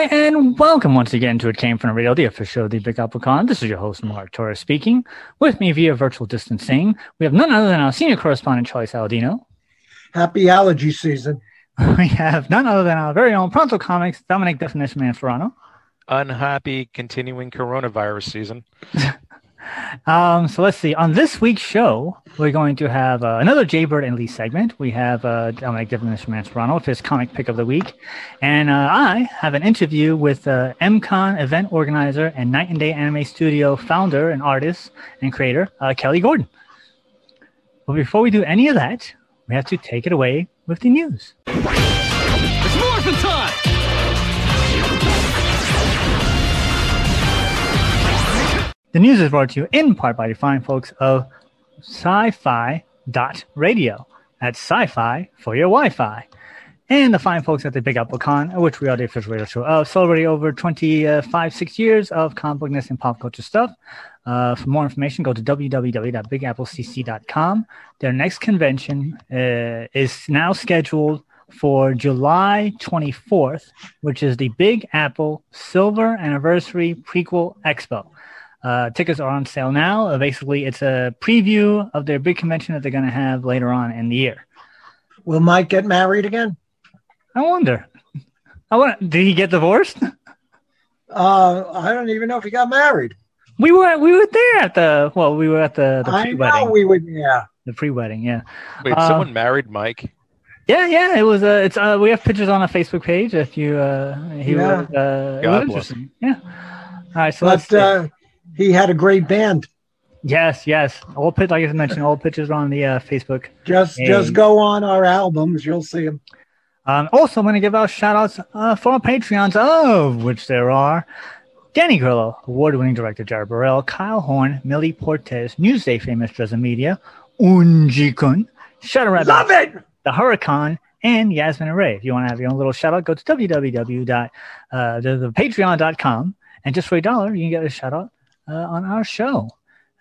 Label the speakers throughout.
Speaker 1: Joy and welcome once again to It Came From the Radio, the official of the Big Apple Con. This is your host, Mark Torres speaking. With me via virtual distancing, we have none other than our senior correspondent, Charlie Saladino.
Speaker 2: Happy allergy season.
Speaker 1: We have none other than our very own Pronto Comics, Dominic Definition Man Ferrano.
Speaker 3: Unhappy continuing coronavirus season.
Speaker 1: Um, so let's see. On this week's show, we're going to have uh, another Jaybird and Lee segment. We have uh, Dominic Definition Mansperano with his comic pick of the week. And uh, I have an interview with uh, MCon event organizer and Night and Day Anime Studio founder and artist and creator, uh, Kelly Gordon. But before we do any of that, we have to take it away with the news.
Speaker 4: It's morphin' time!
Speaker 1: The news is brought to you in part by the fine folks of sci-fi dot radio. That's sci-fi for your Wi-Fi. And the fine folks at the Big Apple Con, which we are the official radio show of, celebrating over 25, six years of comic bookness and pop culture stuff. Uh, for more information, go to www.bigapplecc.com. Their next convention uh, is now scheduled for July 24th, which is the Big Apple Silver Anniversary Prequel Expo. Uh, tickets are on sale now. Uh, basically, it's a preview of their big convention that they're going to have later on in the year.
Speaker 2: Will Mike get married again?
Speaker 1: I wonder. I want. Did he get divorced?
Speaker 2: Uh, I don't even know if he got married.
Speaker 1: We were we were there at the well, we were at the, the pre-wedding.
Speaker 2: we would. Yeah.
Speaker 1: the pre-wedding, yeah.
Speaker 3: Wait,
Speaker 1: Uh,
Speaker 3: someone married Mike?
Speaker 1: Yeah, yeah, it was. Uh, it's. Uh, we have pictures on our Facebook page. If you, uh, he
Speaker 2: Yeah.
Speaker 1: was. Uh, it
Speaker 3: God
Speaker 1: was
Speaker 3: bless
Speaker 1: interesting. Yeah. All right. So let's.
Speaker 2: But uh, he had a great band.
Speaker 1: yes, yes. All pic, like I mentioned, all pictures are on the uh, Facebook.
Speaker 2: Just just go on our albums. You'll see them.
Speaker 1: Um, also, I'm going to give out shout outs uh, for our Patreons, of which there are Danny Grillo, award winning director Jared Burrell, Kyle Horn, Millie Portes, Newsday famous Dresden Media, Unji Kun, Shadow Rabbit,
Speaker 2: Love it.
Speaker 1: the Huracan, and Yasmin Array. If you want to have your own little shout out, go to www.patreon.com. And just for a dollar, you can get a shout out uh, on our show.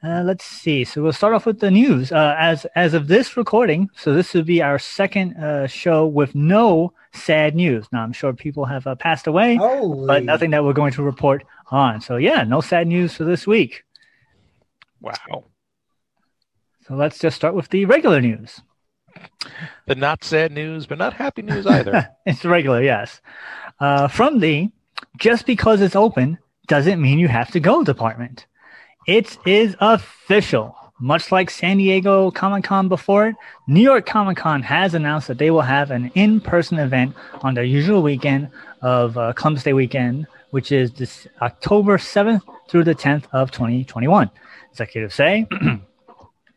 Speaker 1: Uh, let's see. So we'll start off with the news. Uh, as as of this recording, so this would be our second uh, show with no sad news. Now I'm sure people have uh, passed away,
Speaker 2: Holy.
Speaker 1: but nothing that we're going to report on. So yeah, no sad news for this week.
Speaker 3: Wow.
Speaker 1: So let's just start with the regular news.
Speaker 3: The not sad news, but not happy news either.
Speaker 1: it's regular, yes. Uh, from the just because it's open doesn't mean you have to go department. It is official. Much like San Diego Comic Con before it, New York Comic Con has announced that they will have an in person event on their usual weekend of uh, Columbus Day weekend, which is this October 7th through the 10th of 2021. Executives say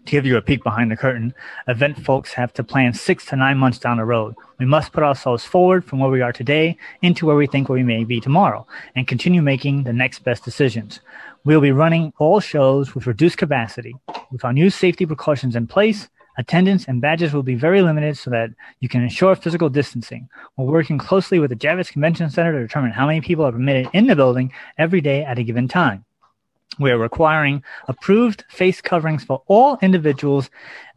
Speaker 1: to give you a peek behind the curtain, event folks have to plan six to nine months down the road. We must put ourselves forward from where we are today into where we think we may be tomorrow and continue making the next best decisions. We'll be running all shows with reduced capacity. With our new safety precautions in place, attendance and badges will be very limited so that you can ensure physical distancing. We're working closely with the Javits Convention Center to determine how many people are permitted in the building every day at a given time. We are requiring approved face coverings for all individuals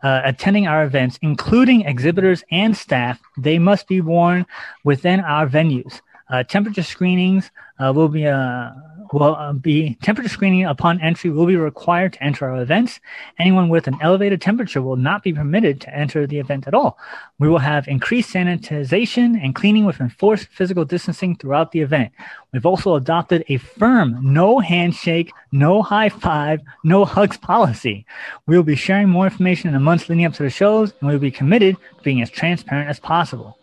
Speaker 1: uh, attending our events, including exhibitors and staff. They must be worn within our venues. Uh, temperature screenings uh, will be uh, will be temperature screening upon entry will be required to enter our events. Anyone with an elevated temperature will not be permitted to enter the event at all. We will have increased sanitization and cleaning with enforced physical distancing throughout the event. We've also adopted a firm no handshake, no high five, no hugs policy. We will be sharing more information in the months leading up to the shows, and we will be committed to being as transparent as possible.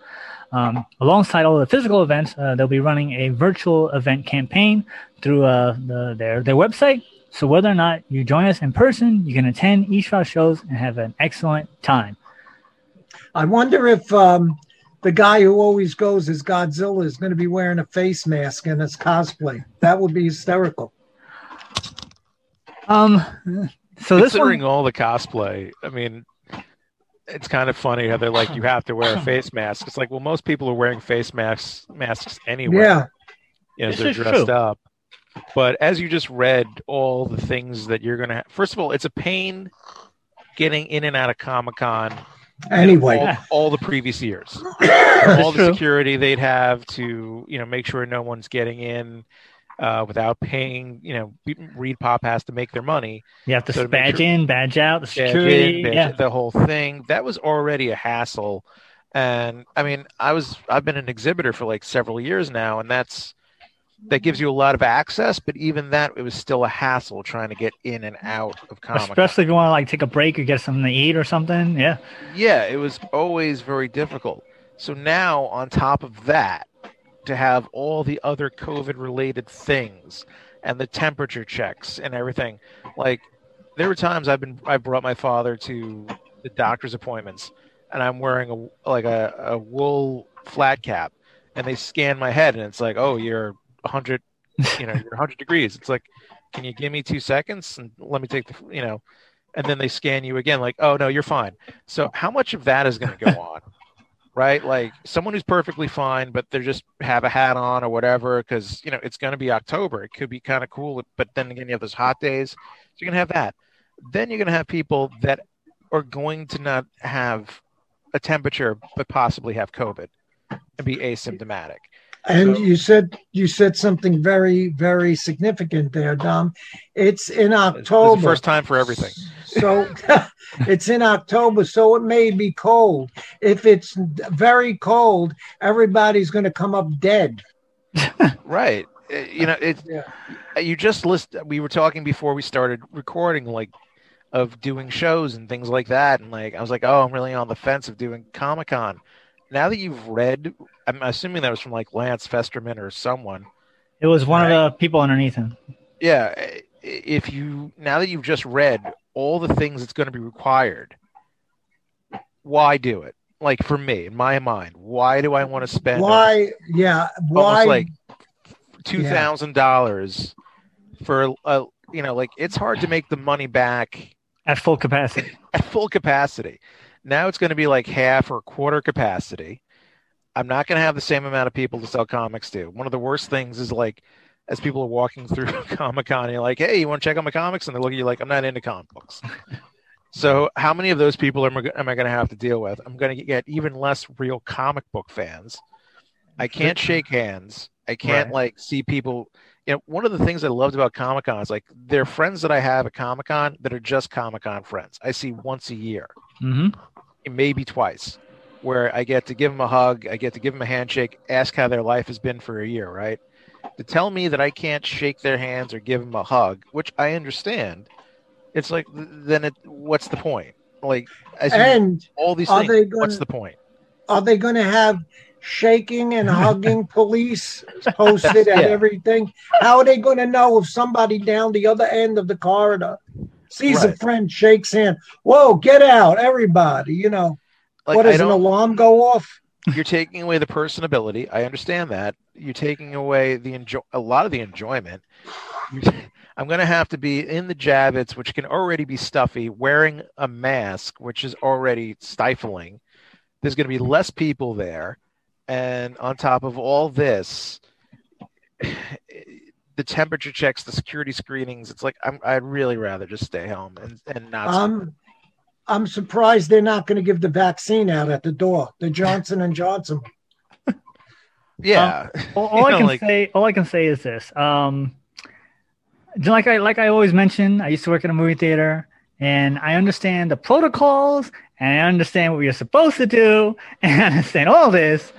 Speaker 1: Um, alongside all the physical events, uh, they'll be running a virtual event campaign through uh, the, their their website, So whether or not you join us in person, you can attend each of our shows and have an excellent time.
Speaker 2: I wonder if um, the guy who always goes as Godzilla is going to be wearing a face mask in his cosplay. That would be hysterical.
Speaker 1: Um, so this
Speaker 3: Considering
Speaker 1: one,
Speaker 3: all the cosplay, I mean, it's kind of funny how they're like, you have to wear a face mask. It's like, well, most people are wearing face masks masks anyway.
Speaker 2: Yeah.
Speaker 3: you know, they're dressed
Speaker 1: true.
Speaker 3: up. But as you just read all the things that you're gonna, first of all, it's a pain getting in and out of Comic Con.
Speaker 2: Anyway,
Speaker 3: all, all the previous years, all the
Speaker 1: true.
Speaker 3: security they'd have to, you know, make sure no one's getting in uh, without paying. You know, ReedPop has to make their money.
Speaker 1: you have to
Speaker 3: so to
Speaker 1: badge
Speaker 3: sure-
Speaker 1: in, badge out, the
Speaker 3: badge
Speaker 1: security.
Speaker 3: in, badge-
Speaker 1: yeah.
Speaker 3: the whole thing. That was already a hassle. And I mean, I was I've been an exhibitor for like several years now, and that's that gives you a lot of access, but even that it was still a hassle trying to get in and out of Comic
Speaker 1: Especially if you want to like take a break or get something to eat or something. Yeah.
Speaker 3: Yeah, it was always very difficult. So now on top of that, to have all the other COVID related things and the temperature checks and everything, like there were times I've been I brought my father to the doctor's appointments and I'm wearing a like a, a wool flat cap and they scan my head and it's like, oh, you're 100, you know, you're 100 degrees. It's like, can you give me two seconds and let me take the, you know, and then they scan you again, like, oh no, you're fine. So how much of that is going to go on? Right, like someone who's perfectly fine, but they just have a hat on or whatever, because you know it's going to be October. It could be kind of cool, but then again, you have those hot days, so you're going to have that. Then you're going to have people that are going to not have a temperature, but possibly have COVID and be asymptomatic.
Speaker 2: And
Speaker 3: So-
Speaker 2: you said you said something very very significant there, Dom. It's in
Speaker 3: It's
Speaker 2: October.
Speaker 3: the first time for everything.
Speaker 2: So it's in October, so it may be cold. If it's very cold, everybody's going to come up dead.
Speaker 3: Right. Uh, You know, it's
Speaker 2: Yeah.
Speaker 3: you just list. We were talking before we started recording, like of doing shows and things like that, and like I was like, oh, I'm really on the fence of doing Comic Con. Now that you've read, I'm assuming that was from like Lance Fensterman or someone.
Speaker 1: It was one of the people underneath him.
Speaker 3: Yeah, if you now that you've just read all the things that's going to be required, why do it? Like for me, in my mind, why do I want to spend
Speaker 2: Why? Yeah. Why?
Speaker 3: almost like two thousand dollars for a you know like it's hard to make the money back
Speaker 1: At full capacity.
Speaker 3: at full capacity. Now it's going to be like half or quarter capacity. I'm not going to have the same amount of people to sell comics to. One of the worst things is like as people are walking through Comic Con, you're like, "Hey, you want to check out my comics?" And they look at you like, "I'm not into comic books." so, how many of those people am I, am I going to have to deal with? I'm going to get even less real comic book fans. I can't shake hands. I can't
Speaker 1: Right.
Speaker 3: like see people. You know, one of the things I loved about Comic Con is like they're friends that I have at Comic Con that are just Comic Con friends. I see once a year,
Speaker 1: hmm
Speaker 3: maybe twice, where I get to give them a hug, I get to give them a handshake, ask how their life has been for a year, right? To tell me that I can't shake their hands or give them a hug, which I understand, it's like then it what's the point? Like
Speaker 2: and
Speaker 3: all these things,
Speaker 2: gonna-
Speaker 3: what's the point?
Speaker 2: are they going to have shaking and hugging police posted at
Speaker 3: Yeah.
Speaker 2: everything? How are they going to know if somebody down the other end of the corridor sees a friend, shakes hand? Whoa, get out, everybody! You know
Speaker 3: Like
Speaker 2: what does an alarm go off?
Speaker 3: you're taking away the personability. I understand that. You're taking away the enjoy a lot of the enjoyment. I'm going to have to be in the Javits, which can already be stuffy, wearing a mask, which is already stifling. There's going to be less people there, and on top of all this, the temperature checks, the security screenings. It's like I'm, I'd really rather just stay home and and not.
Speaker 2: Um, I'm surprised they're not going to give the vaccine out at the door. The Johnson and Johnson.
Speaker 3: yeah,
Speaker 1: All, all
Speaker 3: You
Speaker 1: I
Speaker 3: know,
Speaker 1: can
Speaker 3: like-
Speaker 1: say, all I can say is this. Um, like I like I always mention, I used to work in a movie theater, and I understand the protocols, and I understand what you're supposed to do, and I understand all this.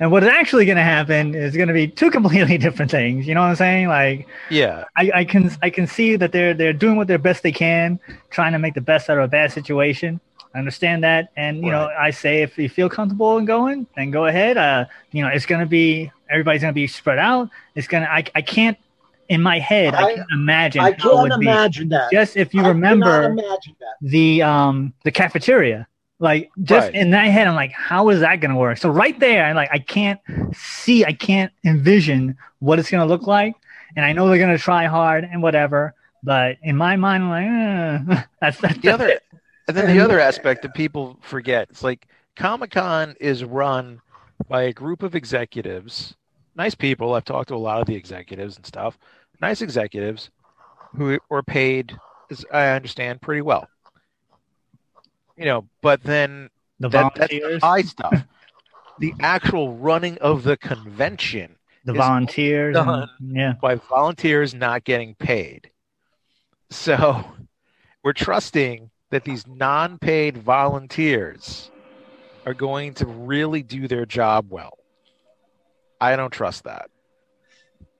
Speaker 1: And what is actually going to happen is going to be two completely different things. You know what I'm saying? Like
Speaker 3: yeah,
Speaker 1: I, I can I can see that they're they're doing what their best they can, trying to make the best out of a bad situation. I understand that, and you know I say if you feel comfortable in going, then go ahead. Uh, you know it's gonna be everybody's gonna be spread out. It's gonna I I can't in my head, I,
Speaker 2: I-
Speaker 1: can imagine
Speaker 2: I
Speaker 1: how it
Speaker 2: can't
Speaker 1: would be.
Speaker 2: imagine that.
Speaker 1: Just if you
Speaker 2: I
Speaker 1: remember
Speaker 2: imagine that.
Speaker 1: the um the cafeteria, like just
Speaker 3: Right.
Speaker 1: in that head, I'm like, how is that gonna work? So right there, I'm like, I can't see, I can't envision what it's gonna look like, and I know they're gonna try hard and whatever, but in my mind, I'm like, eh. that's that's
Speaker 3: the other
Speaker 1: it.
Speaker 3: and then the other aspect that people forget it's like comic-con is run by a group of executives nice people i've talked to a lot of the executives and stuff nice executives who were paid as i understand pretty well you know but then
Speaker 1: the
Speaker 3: that, that's the
Speaker 1: volunteers,
Speaker 3: high stuff the actual running of the convention
Speaker 1: the
Speaker 3: is
Speaker 1: volunteers, and-
Speaker 3: done.
Speaker 1: yeah,
Speaker 3: by volunteers not getting paid. So we're trusting that these non paid volunteers are going to really do their job well. I don't trust that.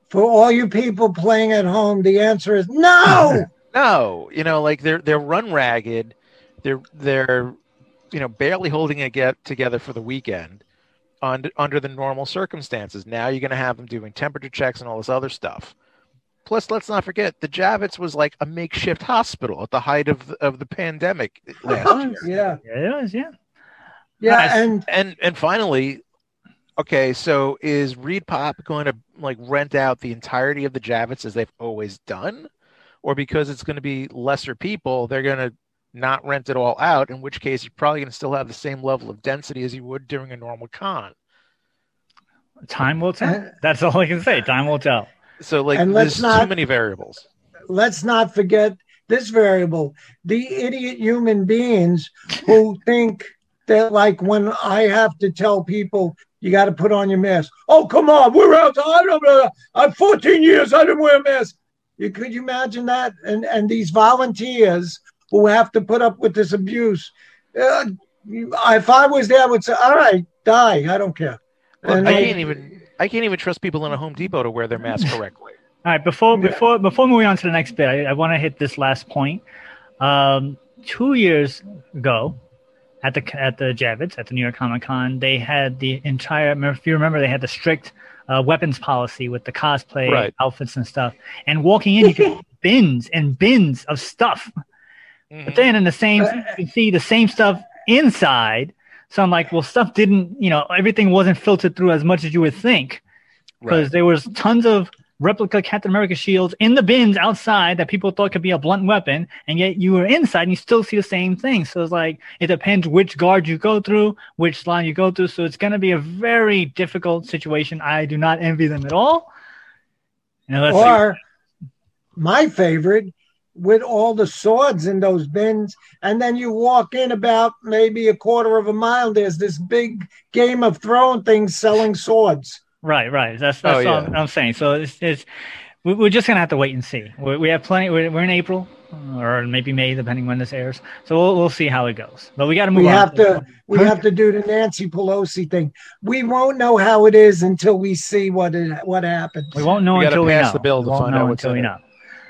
Speaker 2: For all you people playing at home, the answer is no.
Speaker 3: No, you know, like they're they're run ragged. They're they're you know barely holding it get together for the weekend on, under the normal circumstances. Now you're going to have them doing temperature checks and all this other stuff. Plus, let's not forget the Javits was like a makeshift hospital at the height of the, of the pandemic last year.
Speaker 2: yeah,
Speaker 1: yeah, it is, yeah.
Speaker 2: yeah,
Speaker 1: Nice.
Speaker 2: and
Speaker 3: And and finally, okay, so is ReedPop going to like rent out the entirety of the Javits as they've always done, or because it's going to be lesser people, they're going to not rent it all out? In which case, you're probably going to still have the same level of density as you would during a normal con.
Speaker 1: Time will tell. That's all I can say. Time will tell.
Speaker 3: So like,
Speaker 2: And let's
Speaker 3: there's
Speaker 2: not-
Speaker 3: too many variables.
Speaker 2: let's not forget this variable: the idiot human beings who think that, like, when I have to tell people. You got to put on your mask. Oh, come on. We're out. I'm, I'm 14 years. I didn't wear a mask. You could you imagine that? And and these volunteers who have to put up with this abuse. Uh, if I was there, I would say, "All right, die. I don't care."
Speaker 3: Look,
Speaker 2: And
Speaker 3: I can't even I can't even trust people in a Home Depot to wear their mask correctly.
Speaker 1: All right, before before before moving on to the next bit, I, I want to hit this last point. Um, two years ago, at the at the Javits at the New York Comic Con, they had the entire. If you remember, they had the strict uh, weapons policy with the cosplay
Speaker 3: Right.
Speaker 1: outfits and stuff. And walking in, you could bins and bins of stuff.
Speaker 3: Mhm.
Speaker 1: But then in the same, you can see the same stuff inside. So I'm like, well, stuff didn't, you know, everything wasn't filtered through as much as you would think because
Speaker 3: Right.
Speaker 1: there was tons of replica Captain America shields in the bins outside that people thought could be a blunt weapon, and yet you were inside and you still see the same thing. So it's like it depends which guard you go through, which line you go through. So it's going to be a very difficult situation. I do not envy them at all. And let's see.
Speaker 2: or my favorite with all the swords in those bins and then you walk in about maybe a quarter of a mile there's this big game of throwing things selling swords
Speaker 1: Right, right. That's that's
Speaker 3: Oh,
Speaker 1: all
Speaker 3: yeah.
Speaker 1: I'm saying. So it's, it's we- we're just gonna have to wait and see. We, we have plenty. We're, we're in April or maybe May, depending when this airs. So we'll we'll see how it goes. But we got to move
Speaker 2: we
Speaker 1: on.
Speaker 2: have to we have to do the nancy pelosi thing we won't know how it is until we see what it what happens
Speaker 1: We won't know
Speaker 3: We
Speaker 1: until we
Speaker 3: pass
Speaker 1: know.
Speaker 3: the bill
Speaker 1: we
Speaker 3: to
Speaker 1: won't
Speaker 3: find
Speaker 1: know
Speaker 3: out what's
Speaker 1: until we know.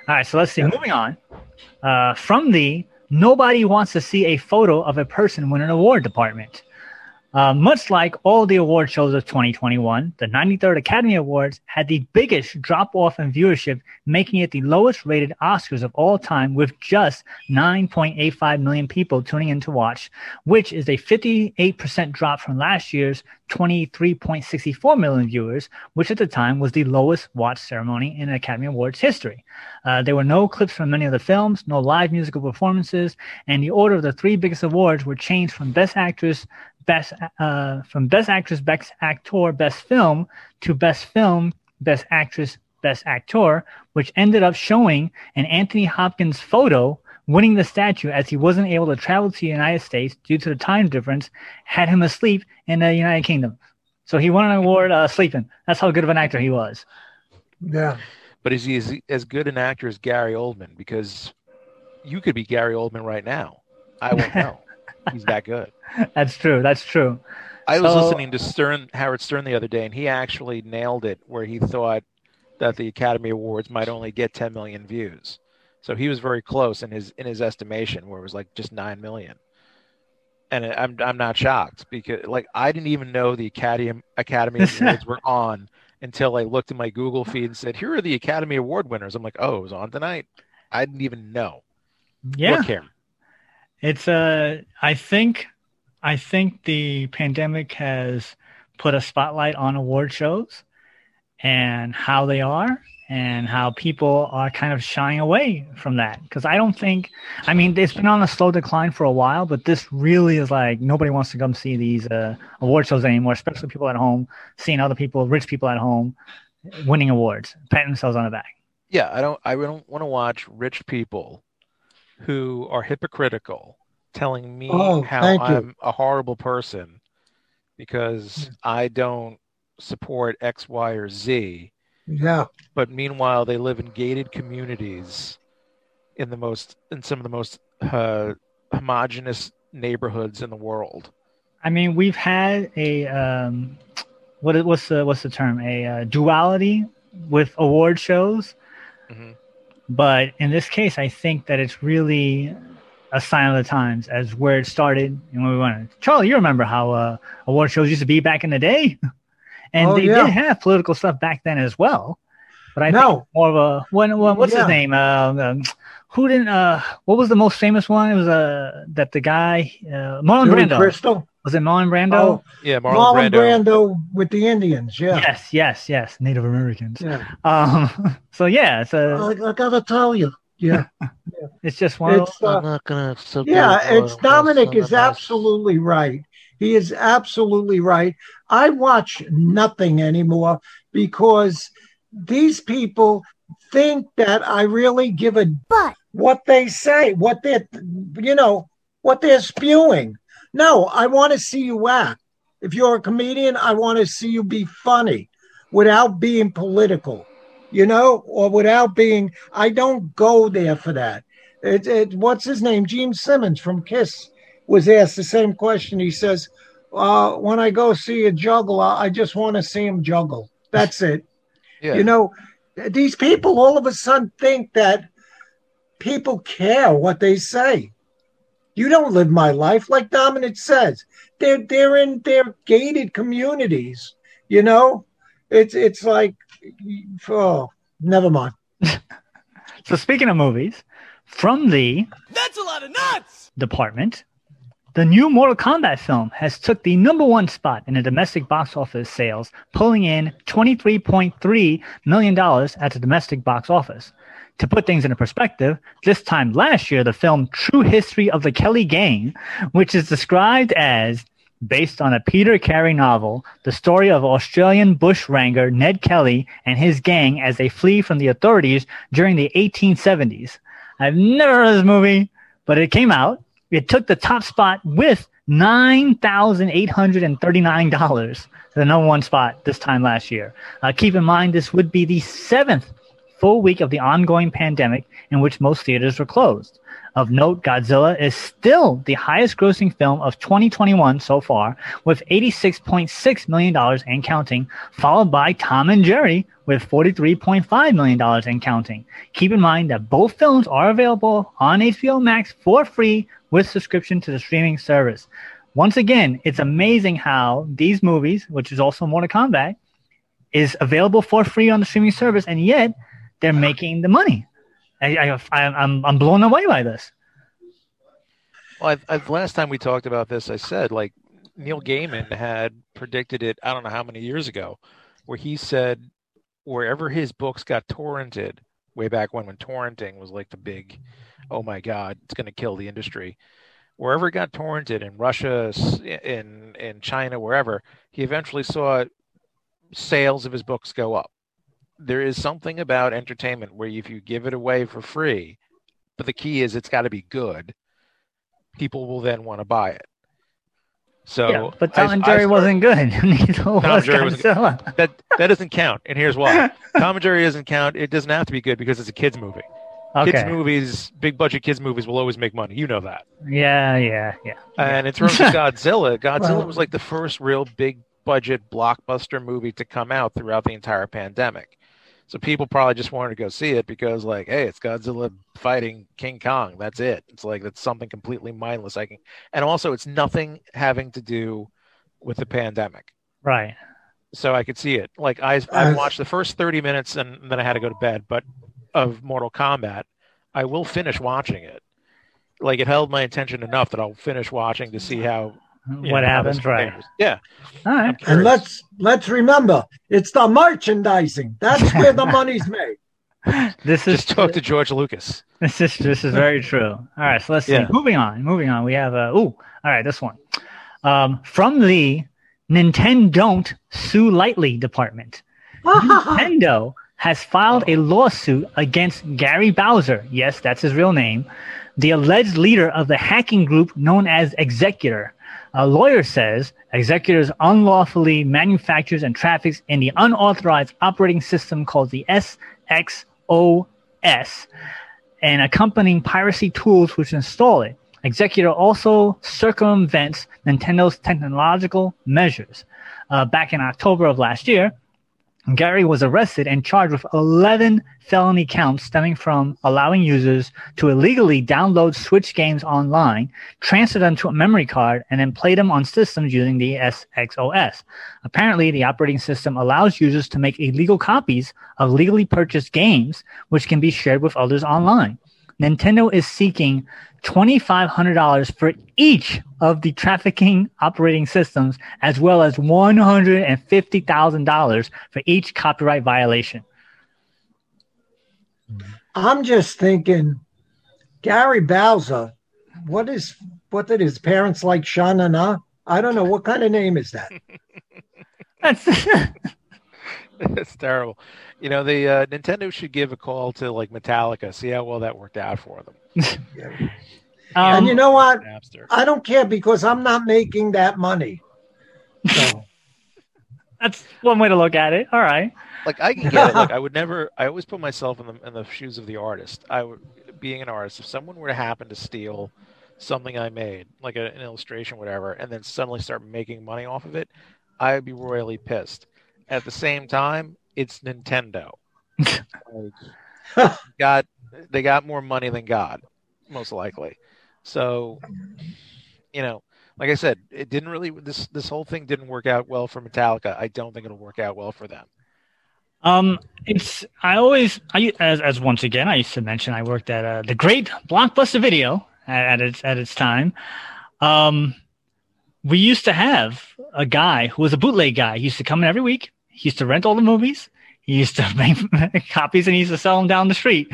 Speaker 1: All right, so let's see. Moving on. Uh, from the nobody wants to see a photo of a person win an award department. Uh, much like all the award shows of 2021, the 93rd Academy Awards had the biggest drop off in viewership, making it the lowest rated Oscars of all time, with just 9.85 million people tuning in to watch, which is a 58% drop from last year's 23.64 million viewers, which at the time was the lowest watch ceremony in Academy Awards history. Uh, there were no clips from many of the films, no live musical performances, and the order of the three biggest awards were changed from Best Actress, Best uh, from Best Actress, Best Actor, Best Film to Best Film, Best Actress, Best Actor, which ended up showing an Anthony Hopkins photo winning the statue as he wasn't able to travel to the United States due to the time difference, had him asleep in the United Kingdom. So he won an award uh, sleeping. That's how good of an actor he was.
Speaker 2: yeah
Speaker 3: But is he as, as good an actor as Gary Oldman? Because you could be Gary Oldman right now. I won't know. He's that good.
Speaker 1: That's true. That's true.
Speaker 3: I was
Speaker 1: So-
Speaker 3: listening to Stern, Howard Stern, the other day, and he actually nailed it where he thought that the Academy Awards might only get 10 million views. So he was very close in his in his estimation, where it was like just nine million. And I'm I'm not shocked because like I didn't even know the Academy Academy Awards were on until I looked at my Google feed and said, "Here are the Academy Award winners." I'm like, "Oh, it was on tonight." I didn't even know.
Speaker 1: Yeah,
Speaker 3: Look here.
Speaker 1: It's uh, I think, I think the pandemic has put a spotlight on award shows and how they are and how people are kind of shying away from that because i don't think i mean it's been on a slow decline for a while but this really is like nobody wants to come see these uh, award shows anymore especially people at home seeing other people rich people at home winning awards patting themselves on the back
Speaker 3: Yeah, I don't. I don't want to watch rich people who are hypocritical telling me
Speaker 2: Oh,
Speaker 3: how. I'm a horrible person because I don't support X, Y, or Z.
Speaker 2: Yeah.
Speaker 3: But meanwhile, they live in gated communities in the most in some of the most uh, homogenous neighborhoods in the world.
Speaker 1: i mean we've had a um what is- what's the what's the term a uh, duality with award shows
Speaker 3: Mhm.
Speaker 1: But in this case, I think that it's really a sign of the times as where it started and where we went. Charlie, you remember how uh, award shows used to be back in the day? And
Speaker 2: Oh,
Speaker 1: they
Speaker 2: yeah.
Speaker 1: did have political stuff back then as well. But I think more of a when, when what's
Speaker 2: Yeah.
Speaker 1: his name? Um, um, who didn't? Uh, what was the most famous one? It was uh, that the guy uh, Marlon
Speaker 2: Billy
Speaker 1: Brando.
Speaker 2: Crystal.
Speaker 1: Was it Marlon Brando?
Speaker 2: Oh,
Speaker 3: Yeah, Marlon,
Speaker 2: Marlon
Speaker 3: Brando.
Speaker 2: Brando. with the Indians. Yeah.
Speaker 1: Yes, yes, yes. Native Americans.
Speaker 2: Yeah.
Speaker 1: Um. So yeah, it's a,
Speaker 2: I, I gotta tell you. Yeah.
Speaker 1: it's just one. Of
Speaker 2: It's uh,
Speaker 3: not gonna.
Speaker 2: yeah. It's Dominic is absolutely right. He is absolutely right. I watch nothing anymore because these people think that I really give a
Speaker 5: But
Speaker 2: what they say, what they're, you know, what they're spewing. No, I want to see you act. If you're a comedian, I want to see you be funny without being political, you know, or without being, I don't go there for that. It, it, what's his name? Gene Simmons from Kiss was asked the same question. He says, uh, when I go see a juggler, I just want to see him juggle. That's it.
Speaker 3: Yeah.
Speaker 2: You know, these people all of a sudden think that people care what they say. You don't live my life, like Dominic says. They're they're in their gated communities. You know, it's it's like, oh, never mind.
Speaker 1: So speaking of movies, from the
Speaker 4: That's a lot of nuts!
Speaker 1: department, the new Mortal Kombat film has took the number one spot in the domestic box office sales, pulling in $23.3 million at the domestic box office. To put things into perspective, this time last year, the film True History of the Kelly Gang, which is described as based on a Peter Carey novel, the story of Australian bushranger Ned Kelly and his gang as they flee from the authorities during the 1870s. I've never heard of this movie, but it came out. It took the top spot with $9,839, the number one spot this time last year. Uh, keep in mind, this would be the seventh full week of the ongoing pandemic in which most theaters were closed. Of note, Godzilla is still the highest grossing film of 2021 so far, with $86.6 million and counting, followed by Tom and Jerry with $43.5 million and counting. Keep in mind that both films are available on HBO Max for free with subscription to the streaming service. Once again, it's amazing how these movies, which is also Mortal Kombat, is available for free on the streaming service, and yet they're making the money. I, I, I'm, I'm blown away by this.
Speaker 3: Well, I've, I've, last time we talked about this, I said like Neil Gaiman had predicted it. I don't know how many years ago, where he said wherever his books got torrented, way back when when torrenting was like the big, oh my god, it's going to kill the industry. Wherever it got torrented in Russia, in in China, wherever, he eventually saw sales of his books go up. There is something about entertainment where if you give it away for free, but the key is it's got to be good people will then want to buy it. So,
Speaker 1: yeah, but Tom I, and Jerry
Speaker 3: I
Speaker 1: wasn't good. Tom
Speaker 3: and Jerry was that that doesn't count, and here's why: Tom and Jerry doesn't count. It doesn't have to be good because it's a kids movie.
Speaker 1: Okay.
Speaker 3: Kids movies, big budget kids movies will always make money. You know that.
Speaker 1: Yeah, yeah, yeah.
Speaker 3: And in terms of Godzilla, Godzilla well, was like the first real big budget blockbuster movie to come out throughout the entire pandemic. So people probably just wanted to go see it because, like, hey, it's Godzilla fighting King Kong. That's it. It's like that's something completely mindless. I can, and also it's nothing having to do with the pandemic.
Speaker 1: Right.
Speaker 3: so I could see it. Like I, I watched the first thirty minutes and then I had to go to bed. But of Mortal Kombat, I will finish watching it. Like it held my attention enough that I'll finish watching to see how you
Speaker 1: what
Speaker 3: know,
Speaker 1: happens, right?
Speaker 3: compares. Yeah,
Speaker 1: All
Speaker 2: And let's let's remember, it's the merchandising. That's where the money's made.
Speaker 1: This is
Speaker 3: just talk to George Lucas.
Speaker 1: This is this is very true. All right, so let's see. Moving on, moving on. We have uh ooh, all right, this one. Um, from the Nintendo don't Sue Lightly department. Nintendo has filed a lawsuit against Gary Bowser. Yes, that's his real name. The alleged leader of the hacking group known as Xecuter. A lawyer says Xecuters unlawfully manufactures and traffics in the unauthorized operating system called the SXOS and accompanying piracy tools which install it. Xecuter also circumvents Nintendo's technological measures. Uh, back in October of last year, Gary was arrested and charged with 11 felony counts stemming from allowing users to illegally download Switch games online, transfer them to a memory card, and then play them on systems using the SXOS. Apparently, the operating system allows users to make illegal copies of legally purchased games, which can be shared with others online. Nintendo is seeking $2,500 for each of the trafficking operating systems, as well as $150,000 for each copyright violation.
Speaker 2: I'm just thinking, Gary Bowser, what is what did his parents like Shanana? I don't know what kind of name is that.
Speaker 1: That's
Speaker 3: it's terrible. You know, the uh, Nintendo should give a call to like Metallica, see how well that worked out for them.
Speaker 1: um,
Speaker 2: and you know what?
Speaker 3: Napster.
Speaker 2: I don't care because I'm not making that money. So
Speaker 1: that's one way to look at it. All right.
Speaker 3: Like I can get it. Like I would never. I always put myself in the in the shoes of the artist. I would, being an artist, if someone were to happen to steal something I made, like a, an illustration, whatever, and then suddenly start making money off of it, I would be royally pissed. At the same time, it's Nintendo. like, got they got more money than God, most likely. So, you know, like I said, it didn't really. This this whole thing didn't work out well for Metallica. I don't think it'll work out well for them.
Speaker 1: Um, it's I always I as as once again I used to mention I worked at uh, the great Blockbuster Video at, at its at its time. Um, we used to have a guy who was a bootleg guy. He used to come in every week. He used to rent all the movies. He used to make copies and he used to sell them down the street.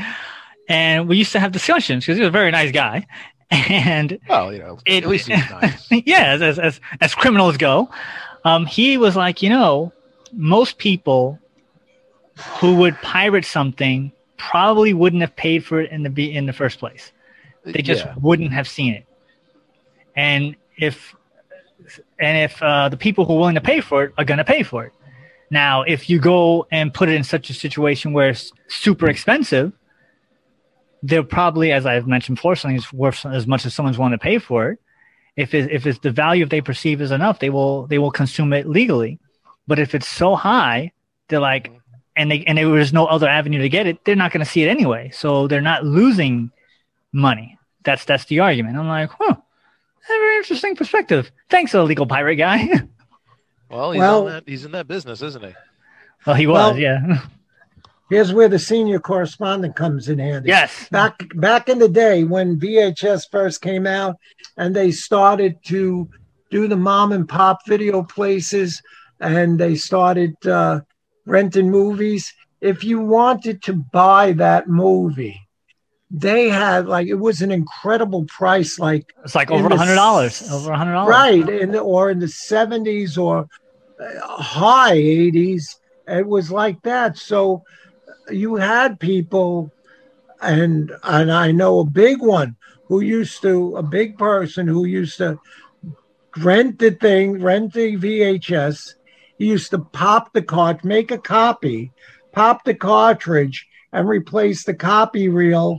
Speaker 1: And we used to have discussions because he was a very nice guy. And
Speaker 3: Well, you know,
Speaker 1: It-
Speaker 3: at least he's nice.
Speaker 1: yeah, as, as as criminals go, um, he was like, you know, most people who would pirate something probably wouldn't have paid for it in the be in the first place. They just
Speaker 3: Yeah.
Speaker 1: wouldn't have seen it. And if and if uh, the people who are willing to pay for it are going to pay for it. Now, if you go and put it in such a situation where it's super expensive, they're probably, as I've mentioned before, something is worth as much as someone's willing to pay for it. If it, if it's the value they perceive is enough, they will they will consume it legally. But if it's so high, they're like, and they and there was no other avenue to get it, they're not going to see it anyway. So they're not losing money. That's that's the argument. I'm like, huh, very interesting perspective. Thanks, illegal pirate guy.
Speaker 3: Well, he's
Speaker 2: Well-
Speaker 3: on that. He's in that business, isn't he?
Speaker 1: well, he was,
Speaker 2: Well-
Speaker 1: yeah.
Speaker 2: here's where the senior correspondent comes in handy.
Speaker 1: yes.
Speaker 2: back back in the day when VHS first came out and they started to do the mom and pop video places and they started uh, renting movies. If you wanted to buy that movie, they had like it was an incredible price, like
Speaker 1: It's like over a hundred dollars. Over a hundred dollars.
Speaker 2: right in the, or in the 70s or uh, high 80s it was like that so you had people and and i know a big one who used to a big person who used to rent the thing rent the vhs he used to pop the cart make a copy pop the cartridge and replace the copy reel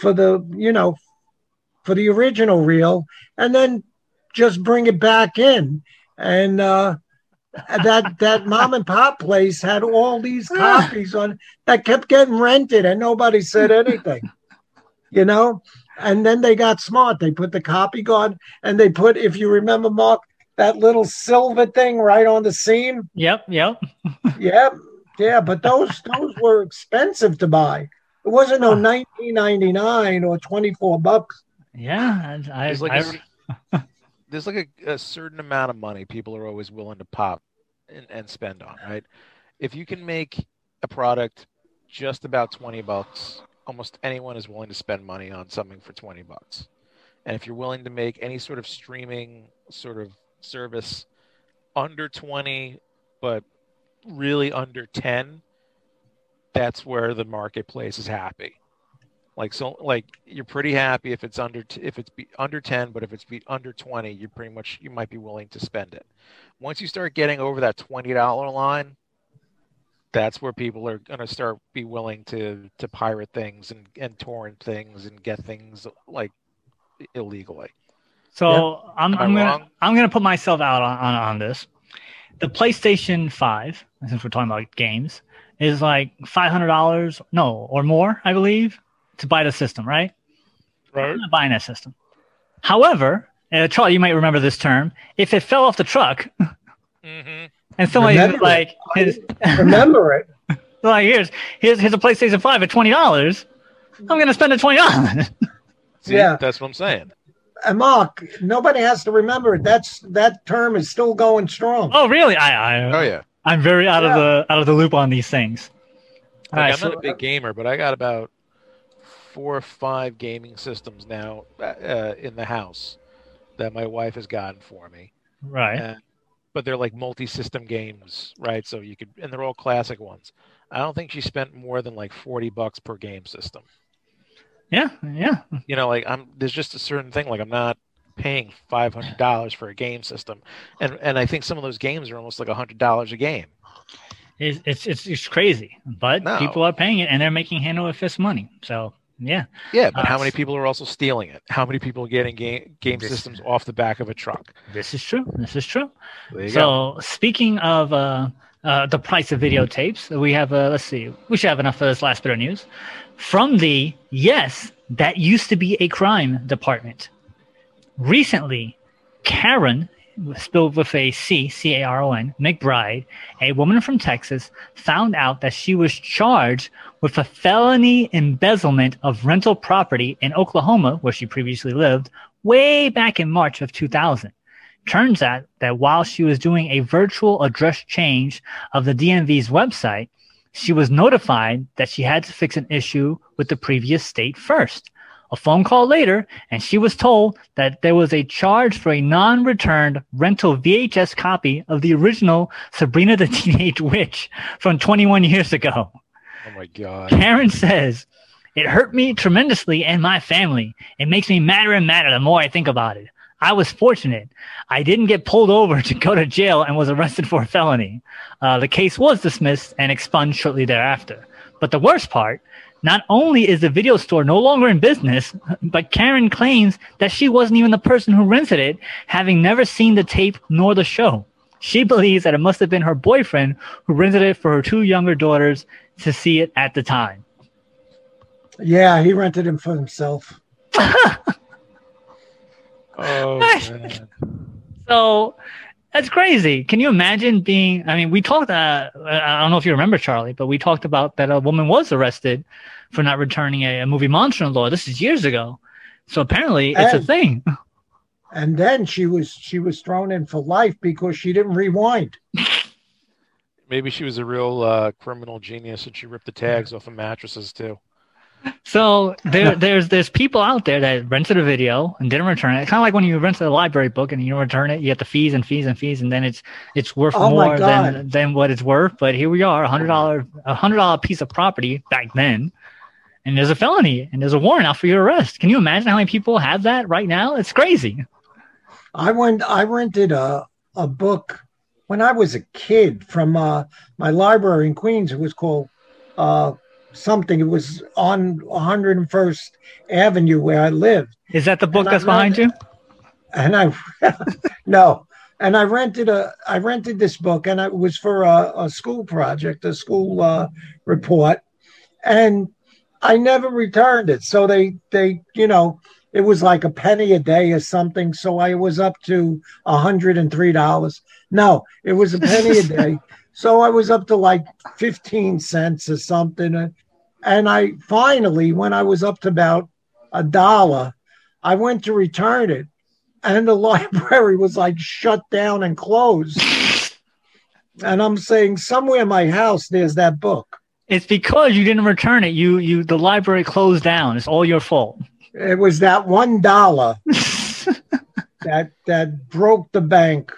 Speaker 2: for the you know for the original reel and then just bring it back in and uh that that mom and pop place had all these copies on that kept getting rented and nobody said anything you know and then they got smart they put the copy guard and they put if you remember mark that little silver thing right on the seam.
Speaker 1: Yep, yep.
Speaker 2: Yeah, yeah, but those those were expensive to buy. It wasn't no 1999 or 24 bucks.
Speaker 1: Yeah, I,
Speaker 3: There's like,
Speaker 1: I,
Speaker 3: a, there's like a, a certain amount of money people are always willing to pop and, and spend on, right? If you can make a product just about 20 bucks, almost anyone is willing to spend money on something for 20 bucks. And if you're willing to make any sort of streaming sort of service under 20, but really under 10, that's where the marketplace is happy. Like so, like you're pretty happy if it's under t- if it's be under 10, but if it's be under 20, you pretty much you might be willing to spend it. Once you start getting over that twenty dollar line, that's where people are going to start be willing to to pirate things and and torrent things and get things like illegally.
Speaker 1: so I'm,
Speaker 3: I
Speaker 1: I'm gonna
Speaker 3: wrong?
Speaker 1: I'm gonna put myself out on, on on this. The PlayStation Five, since we're talking about games, is like five hundred dollars, no, or more, I believe, to buy the system, right? I'm not buying that system. However, uh, Charlie, you might remember this term. If it fell off the truck
Speaker 3: Mm-hmm.
Speaker 1: and somebody
Speaker 2: Remember
Speaker 1: like, his,
Speaker 2: Remember it.
Speaker 1: like here's here's here's a PlayStation Five at twenty dollars. I'm gonna spend the twenty dollars.
Speaker 3: See,
Speaker 2: Yeah.
Speaker 3: that's what I'm saying.
Speaker 2: And Mark, nobody has to remember it. That's that term is still going strong.
Speaker 1: oh, really? I, I
Speaker 3: Oh yeah.
Speaker 1: I'm very out of the out of the loop on these things.
Speaker 3: Like,
Speaker 1: right,
Speaker 3: I'm
Speaker 1: so-
Speaker 3: not a big gamer, but I got about four or five gaming systems now uh, in the house that my wife has gotten for me.
Speaker 1: right.
Speaker 3: And, but they're like multi-system games, right? So you could, and they're all classic ones. I don't think she spent more than like forty bucks per game system.
Speaker 1: Yeah, yeah.
Speaker 3: You know, like I'm there's just a certain thing. Like I'm not paying five hundred dollars for a game system, and and I think some of those games are almost like hundred dollars a game.
Speaker 1: It's, it's it's it's crazy, but
Speaker 3: No.
Speaker 1: people are paying it and they're making hand over fist money. So yeah,
Speaker 3: Yeah, but
Speaker 1: Uh,
Speaker 3: how many people are also stealing it? How many people are getting game game
Speaker 1: This-
Speaker 3: systems off the back of a truck?
Speaker 1: this is true. This is true.
Speaker 3: You go.
Speaker 1: So speaking of uh, uh, the price of videotapes, we have uh, let's see, we should have enough for this last bit of news from the yes that used to be a crime department. Recently, Caron, spelled with a C, C A R O N, McBride, a woman from Texas, found out that she was charged with a felony embezzlement of rental property in Oklahoma, where she previously lived, way back in March of 2000. Turns out that while she was doing a virtual address change of the DMV's website, she was notified that she had to fix an issue with the previous state first. A phone call later, and she was told that there was a charge for a non-returned rental VHS copy of the original Sabrina the Teenage Witch from 21 years ago.
Speaker 3: oh my god.
Speaker 1: Caron says, It hurt me tremendously and my family. It makes me madder and madder the more I think about it. I was fortunate. I didn't get pulled over to go to jail and was arrested for a felony. Uh, the case was dismissed and expunged shortly thereafter. But the worst part, not only is the video store no longer in business, but Caron claims that she wasn't even the person who rented it, having never seen the tape nor the show. She believes that it must have been her boyfriend who rented it for her two younger daughters to see it at the time.
Speaker 2: Yeah, he rented him for himself.
Speaker 3: Oh man.
Speaker 1: So that's crazy. Can you imagine being? I mean, we talked. Uh, I don't know if you remember Charlie, but we talked about that a woman was arrested for not returning a, a movie Monster in Law. This is years ago. So apparently, it's a thing.
Speaker 2: And then she was she was thrown in for life because she didn't rewind.
Speaker 3: Maybe she was a real uh, criminal genius and she ripped the tags off of mattresses too.
Speaker 1: So there, there's there's people out there that rented a video and didn't return it. Kind of like when you rent a library book and you don't return it, you get the fees and fees and fees, and then it's it's worth
Speaker 2: Oh
Speaker 1: more than than what it's worth. But here we are, a hundred dollar a hundred dollar piece of property back then, and there's a felony and there's a warrant out for your arrest. Can you imagine how many people have that right now? It's crazy.
Speaker 2: I went I rented a a book when I was a kid from uh, my library in Queens. It was called uh, something. It was on 101st Avenue where I lived,
Speaker 1: Is that the book
Speaker 2: And
Speaker 1: that's behind you?
Speaker 2: and I no, and I rented a I rented this book, and it was for a, a school project, a school uh, report, and I never returned it. So they they you know it was like a penny a day or something. So I was up to $103. No, it was a penny a day. So I was up to like 15 cents or something. And I finally, when I was up to about a dollar, I went to return it. And the library was like shut down and closed. And I'm saying, somewhere in my house, there's that book.
Speaker 1: It's because you didn't return it. You you the library closed down. It's all your fault.
Speaker 2: It was that one dollar that that broke the bank.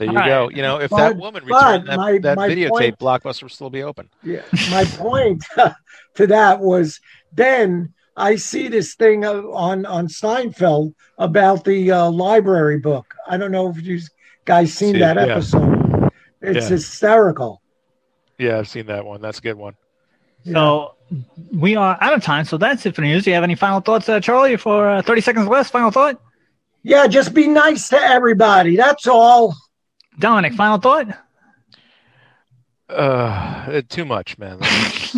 Speaker 3: There you
Speaker 1: All
Speaker 3: go.
Speaker 1: right.
Speaker 3: You know, if
Speaker 2: But-
Speaker 3: that woman
Speaker 2: but
Speaker 3: returned that,
Speaker 2: my-
Speaker 3: that
Speaker 2: my
Speaker 3: videotape,
Speaker 2: point-
Speaker 3: Blockbuster would still be open.
Speaker 2: Yeah. My point to that was then I see this thing uh, on on Seinfeld about the uh, library book. I don't know if you guys seen
Speaker 3: See it,
Speaker 2: that
Speaker 3: yeah.
Speaker 2: episode. It's
Speaker 3: Yeah.
Speaker 2: hysterical.
Speaker 3: Yeah, I've seen that one. That's a good one.
Speaker 1: So we are out of time. So that's it for news. Do you have any final thoughts, uh, Charlie? For uh, thirty seconds less, final thought.
Speaker 2: Yeah, just be nice to everybody. That's all.
Speaker 1: Dominic, final thought.
Speaker 3: Uh, too much, man. That's,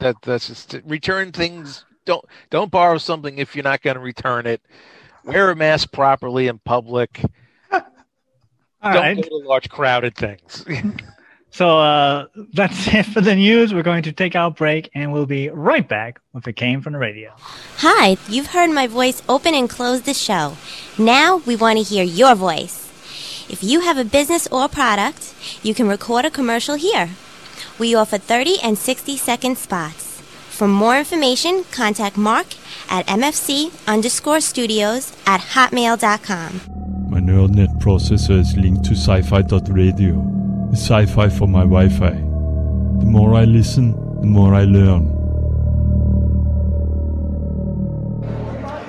Speaker 3: that, that's just return things. Don't don't borrow something if you're not going to return it. Wear a mask properly in public.
Speaker 1: All
Speaker 3: don't
Speaker 1: right.
Speaker 3: go to large crowded things.
Speaker 1: So uh, that's it for the news. We're going to take our break, and we'll be right back with it came from the radio.
Speaker 5: Hi, you've heard my voice open and close the show. Now we want to hear your voice. If you have a business or product, you can record a commercial here. We offer 30 and 60 second spots. For more information, contact Mark at mfc underscore studios at hotmail.com.
Speaker 6: My neural net processor is linked to sci-fi.radio. It's sci-fi for my Wi-Fi. The more I listen, the more I learn.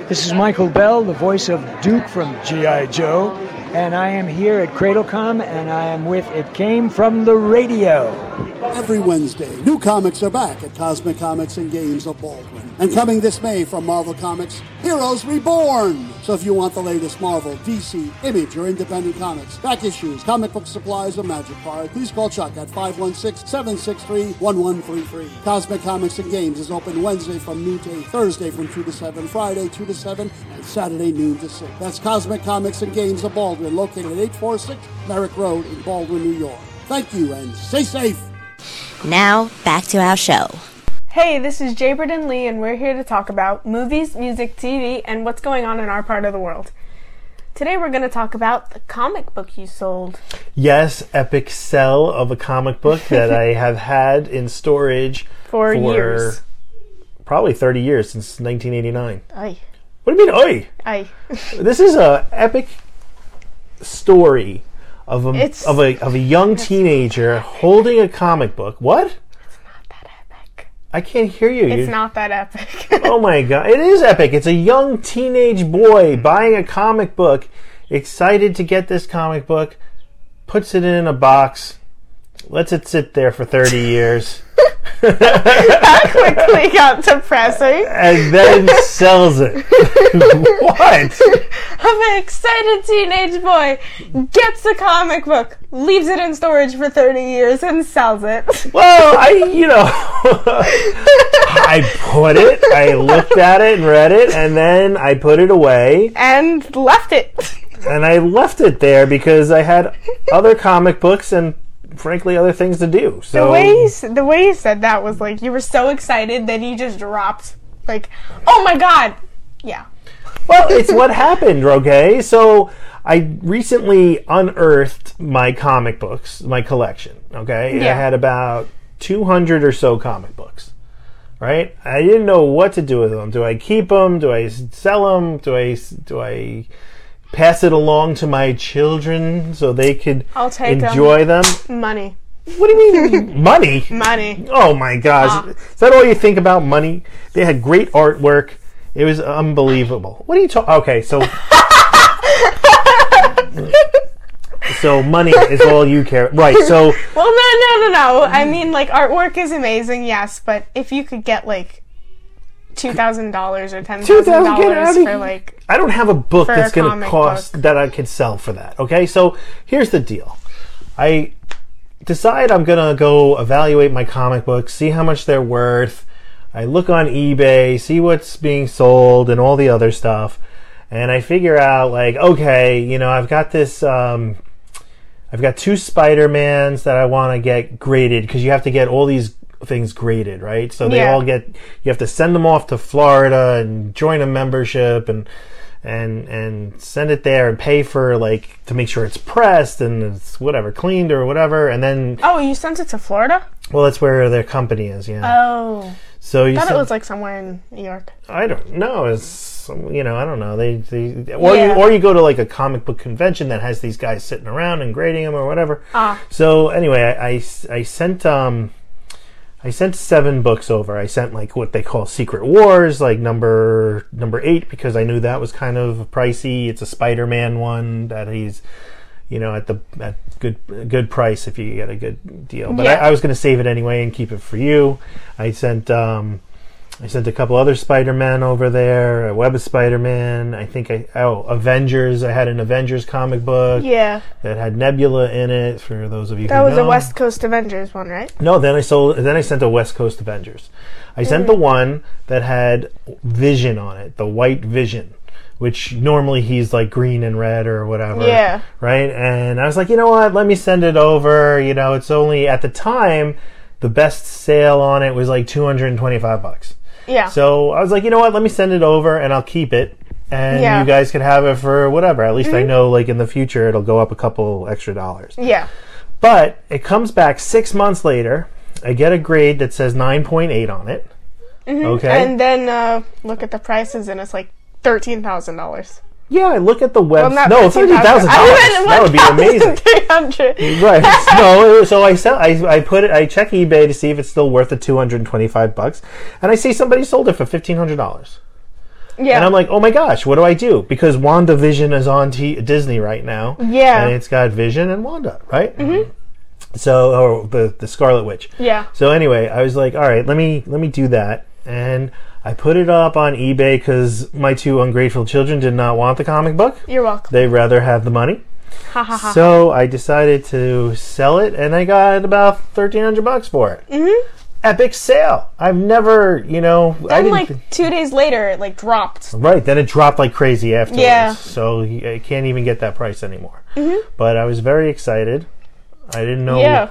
Speaker 7: This is Michael Bell, the voice of Duke from G.I. Joe, and I am here at Cradlecom, and I am with It Came From the Radio.
Speaker 8: Every Wednesday, new comics are back at Cosmic Comics and Games of Baldwin. And coming this May from Marvel Comics, Heroes Reborn. So if you want the latest Marvel, DC, Image, or independent comics, back issues, comic book supplies, or magic card, please call Chuck at 516-763-1133. Cosmic Comics and Games is open Wednesday from noon to 8, Thursday from 2 to 7, Friday 2 to 7, and Saturday noon to 6. That's Cosmic Comics and Games of Baldwin, located at 846 Merrick Road in Baldwin, New York. Thank you, and stay safe.
Speaker 5: Now, back to our show.
Speaker 9: Hey, this is Jaybird and Lee, and we're here to talk about movies, music, TV, and what's going on in our part of the world. Today we're going to talk about the comic book you sold.
Speaker 10: Yes, epic sell of a comic book that I have had in storage
Speaker 9: For years.
Speaker 10: Probably 30 years since 1989.
Speaker 9: Aye.
Speaker 10: What do you mean, oi?
Speaker 9: Aye.
Speaker 10: This is a epic story of a
Speaker 9: It's-
Speaker 10: of a of a young teenager holding a comic book. What? I can't hear you.
Speaker 9: It's
Speaker 10: You-
Speaker 9: not that epic.
Speaker 10: Oh my god, it is epic. It's a young teenage boy mm-hmm. buying a comic book, excited to get this comic book, puts it in a box, lets it sit there for 30 years,
Speaker 9: that quickly got depressing.
Speaker 10: and then sells it. what?
Speaker 9: I'm an excited teenage boy gets a comic book, leaves it in storage for 30 years, and sells it.
Speaker 10: Well, I, you know, I put it, I looked at it and read it, and then I put it away,
Speaker 9: And left it.
Speaker 10: and I left it there because I had other comic books and, frankly, other things to do. So
Speaker 9: The way you, the way you said that was like you were so excited that you just dropped. Like, oh my god. Yeah.
Speaker 10: Well, it's what happened, okay? So I recently unearthed my comic books, my collection, okay? I had about 200 or so comic books, right? I didn't know what to do with them. Do I keep them? Do I sell them? Do I do I pass it along to my children so they could
Speaker 9: I'll take 'em.
Speaker 10: enjoy them?
Speaker 9: Money.
Speaker 10: What do you mean money?
Speaker 9: Money.
Speaker 10: Oh my gosh. Is that all you think about money? They had great artwork. It was unbelievable. What are you talking? Okay, so so money is all you care. Right. So
Speaker 9: Well, no, no, no, no. I mean, like, artwork is amazing, yes, but if you could get, like, $2,000 or $10,000
Speaker 10: 2,000, get out of
Speaker 9: for, like,
Speaker 10: I don't have a book that's going to cost
Speaker 9: book.
Speaker 10: that I could sell for that. Okay. So here's the deal. I decide I'm going to go evaluate my comic books, see how much they're worth. I look on eBay, see what's being sold and all the other stuff, and I figure out like, okay, you know, I've got this. Um, I've got two Spider Mans that I want to get graded because you have to get all these things graded, right? So they
Speaker 9: Yeah.
Speaker 10: all get you have to send them off to Florida and join a membership and and and send it there and pay for like to make sure it's pressed and it's whatever cleaned or whatever and then
Speaker 9: Oh, you sent it to Florida?
Speaker 10: well that's where their company is yeah
Speaker 9: Oh.
Speaker 10: so you
Speaker 9: I thought
Speaker 10: send,
Speaker 9: it was like somewhere in New York.
Speaker 10: I don't know it's you know I don't know they, they or
Speaker 9: Yeah.
Speaker 10: you or you go to like a comic book convention that has these guys sitting around and grading them or whatever
Speaker 9: Ah.
Speaker 10: so anyway I, I, I sent um I sent seven books over. I sent like what they call Secret Wars, like number number eight, because I knew that was kind of pricey. It's a Spider-Man one that he's, you know, at the at good good price if you get a good deal. But
Speaker 9: Yeah.
Speaker 10: I, I was going to save it anyway and keep it for you. I sent um, I sent a couple other Spider-Man over there. A Web of Spider-Man. I think I oh Avengers. I had an Avengers comic book
Speaker 9: Yeah.
Speaker 10: that had Nebula in it. For those of you
Speaker 9: That was
Speaker 10: know.
Speaker 9: a West Coast Avengers one, right?
Speaker 10: No, then I sold. Then I sent a West Coast Avengers. I sent
Speaker 9: Mm.
Speaker 10: the one that had Vision on it, the White Vision, which normally he's like green and red or whatever.
Speaker 9: Yeah.
Speaker 10: Right. And I was like, you know what? Let me send it over. You know, it's only at the time the best sale on it was like two hundred and twenty-five bucks.
Speaker 9: Yeah.
Speaker 10: So I was like, you know what? Let me send it over and I'll keep it. And
Speaker 9: Yeah.
Speaker 10: you guys can have it for whatever. At least I
Speaker 9: Mhm.
Speaker 10: know, like in the future, it'll go up a couple extra dollars.
Speaker 9: Yeah.
Speaker 10: But it comes back six months later. I get a grade that says 9.8 on it.
Speaker 9: Mhm.
Speaker 10: Okay.
Speaker 9: And then uh, look at the prices, and it's like thirteen thousand dollars.
Speaker 10: Yeah, I look at the web.
Speaker 9: Well,
Speaker 10: no, thirty thousand dollars. That would be amazing.
Speaker 9: Three hundred.
Speaker 10: right. No, so I sell. I, I put it. I check eBay to see if it's still worth the two hundred and twenty-five bucks, and I see somebody sold it for fifteen hundred dollars.
Speaker 9: Yeah.
Speaker 10: And I'm like, oh my gosh, what do I do? Because WandaVision is on T- Disney right now.
Speaker 9: Yeah.
Speaker 10: And it's got Vision and Wanda, right?
Speaker 9: Mhm.
Speaker 10: So, or the the Scarlet Witch.
Speaker 9: Yeah.
Speaker 10: So anyway, I was like, all right, let me let me do that, and I put it up on eBay because my two ungrateful children did not want the comic book.
Speaker 9: You're welcome.
Speaker 10: They'd rather have the money.
Speaker 9: Ha ha ha.
Speaker 10: So I decided to sell it, and I got about thirteen hundred bucks for it.
Speaker 9: Mhm.
Speaker 10: Epic sale! I've never, you know, I
Speaker 9: Then
Speaker 10: didn't.
Speaker 9: like two days later, it like dropped.
Speaker 10: Right, then it dropped like crazy afterwards.
Speaker 9: Yeah.
Speaker 10: So I can't even get that price anymore.
Speaker 9: Mhm.
Speaker 10: But I was very excited. I didn't know.
Speaker 9: Yeah.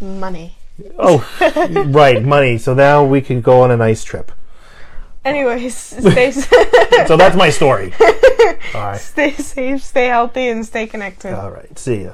Speaker 9: Money.
Speaker 10: Oh, right, money. So now we can go on a nice trip.
Speaker 9: Anyways, stay
Speaker 10: So that's my story. All right.
Speaker 9: stay safe, stay healthy, and stay connected.
Speaker 10: All right. See ya.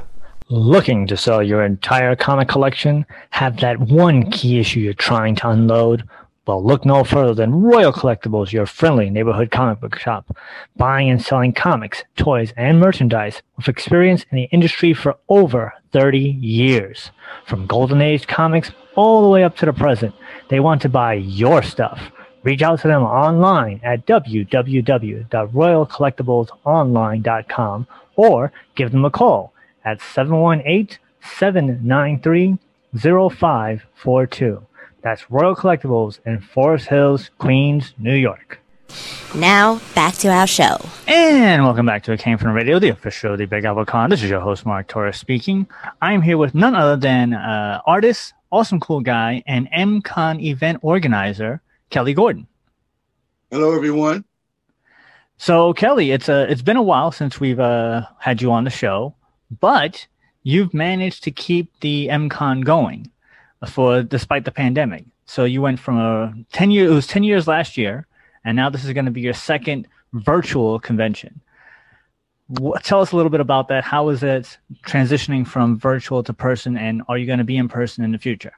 Speaker 1: Looking to sell your entire comic collection? Have that one key issue you're trying to unload? Well, look no further than Royal Collectibles, your friendly neighborhood comic book shop. Buying and selling comics, toys, and merchandise with experience in the industry for over 30 years. From Golden Age comics all the way up to the present, they want to buy your stuff. Reach out to them online at www.royalcollectiblesonline.com or give them a call at 718 793 0542. That's Royal Collectibles in Forest Hills, Queens, New York.
Speaker 5: Now, back to our show.
Speaker 1: And welcome back to It Came From Radio, the official of the Big Apple Con. This is your host, Mark Torres speaking. I am here with none other than uh, artist, awesome cool guy, and MCon event organizer, Kelly Gordon.
Speaker 11: Hello, everyone.
Speaker 1: So, Kelly, it's uh, it's been a while since we've uh, had you on the show, but you've managed to keep the MCon going for despite the pandemic. So you went from a ten year it was ten years last year, and now this is going to be your second virtual convention. What, tell us a little bit about that. How is it transitioning from virtual to person, and are you going to be in person in the future?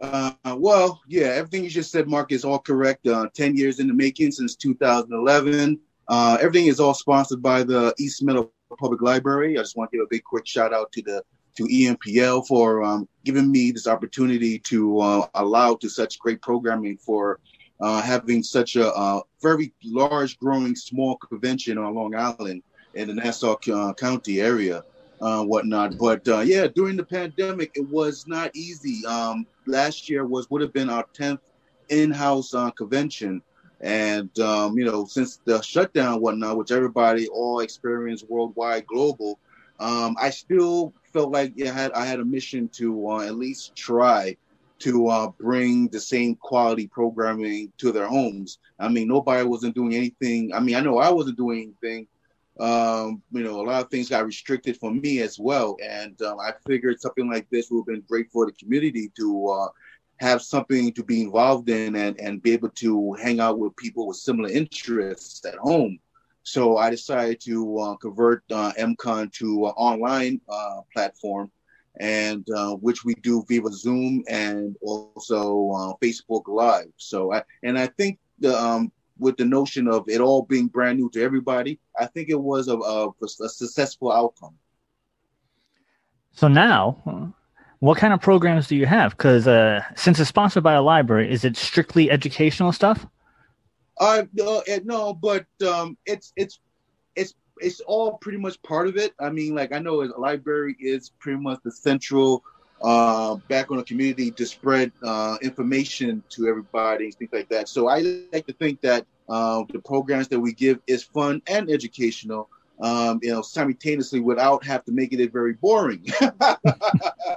Speaker 11: Uh, well, yeah, everything you just said, Mark, is all correct. Uh, 10 years in the making since 2011. Uh, everything is all sponsored by the East Meadow Public Library. I just want to give a big quick shout out to the to EMPL for um, giving me this opportunity to uh, allow to such great programming for uh, having such a uh, very large, growing, small convention on Long Island in the Nassau uh, County area. Uh, whatnot. But uh, yeah, during the pandemic, it was not easy. Um, last year was would have been our tenth in-house uh, convention, and um, you know, since the shutdown, whatnot, which everybody all experienced worldwide, global, um, I still felt like I had I had a mission to uh, at least try to uh, bring the same quality programming to their homes. I mean, nobody wasn't doing anything. I mean, I know I wasn't doing anything. Um, you know, a lot of things got restricted for me as well, and um, I figured something like this would have been great for the community to uh, have something to be involved in and, and be able to hang out with people with similar interests at home. So I decided to uh, convert uh, MCon to an online uh, platform and uh, which we do via Zoom and also uh, Facebook Live. So, I, and I think the, um, with the notion of it all being brand new to everybody, I think it was a, a, a successful outcome.
Speaker 1: So now, what kind of programs do you have? Because uh, since it's sponsored by a library, is it strictly educational stuff?
Speaker 11: Uh, no, no, but um, it's it's it's it's all pretty much part of it. I mean, like I know a library is pretty much the central uh, back on the community to spread uh, information to everybody and things like that. So I like to think that uh, the programs that we give is fun and educational, um, you know, simultaneously without have to make it very boring.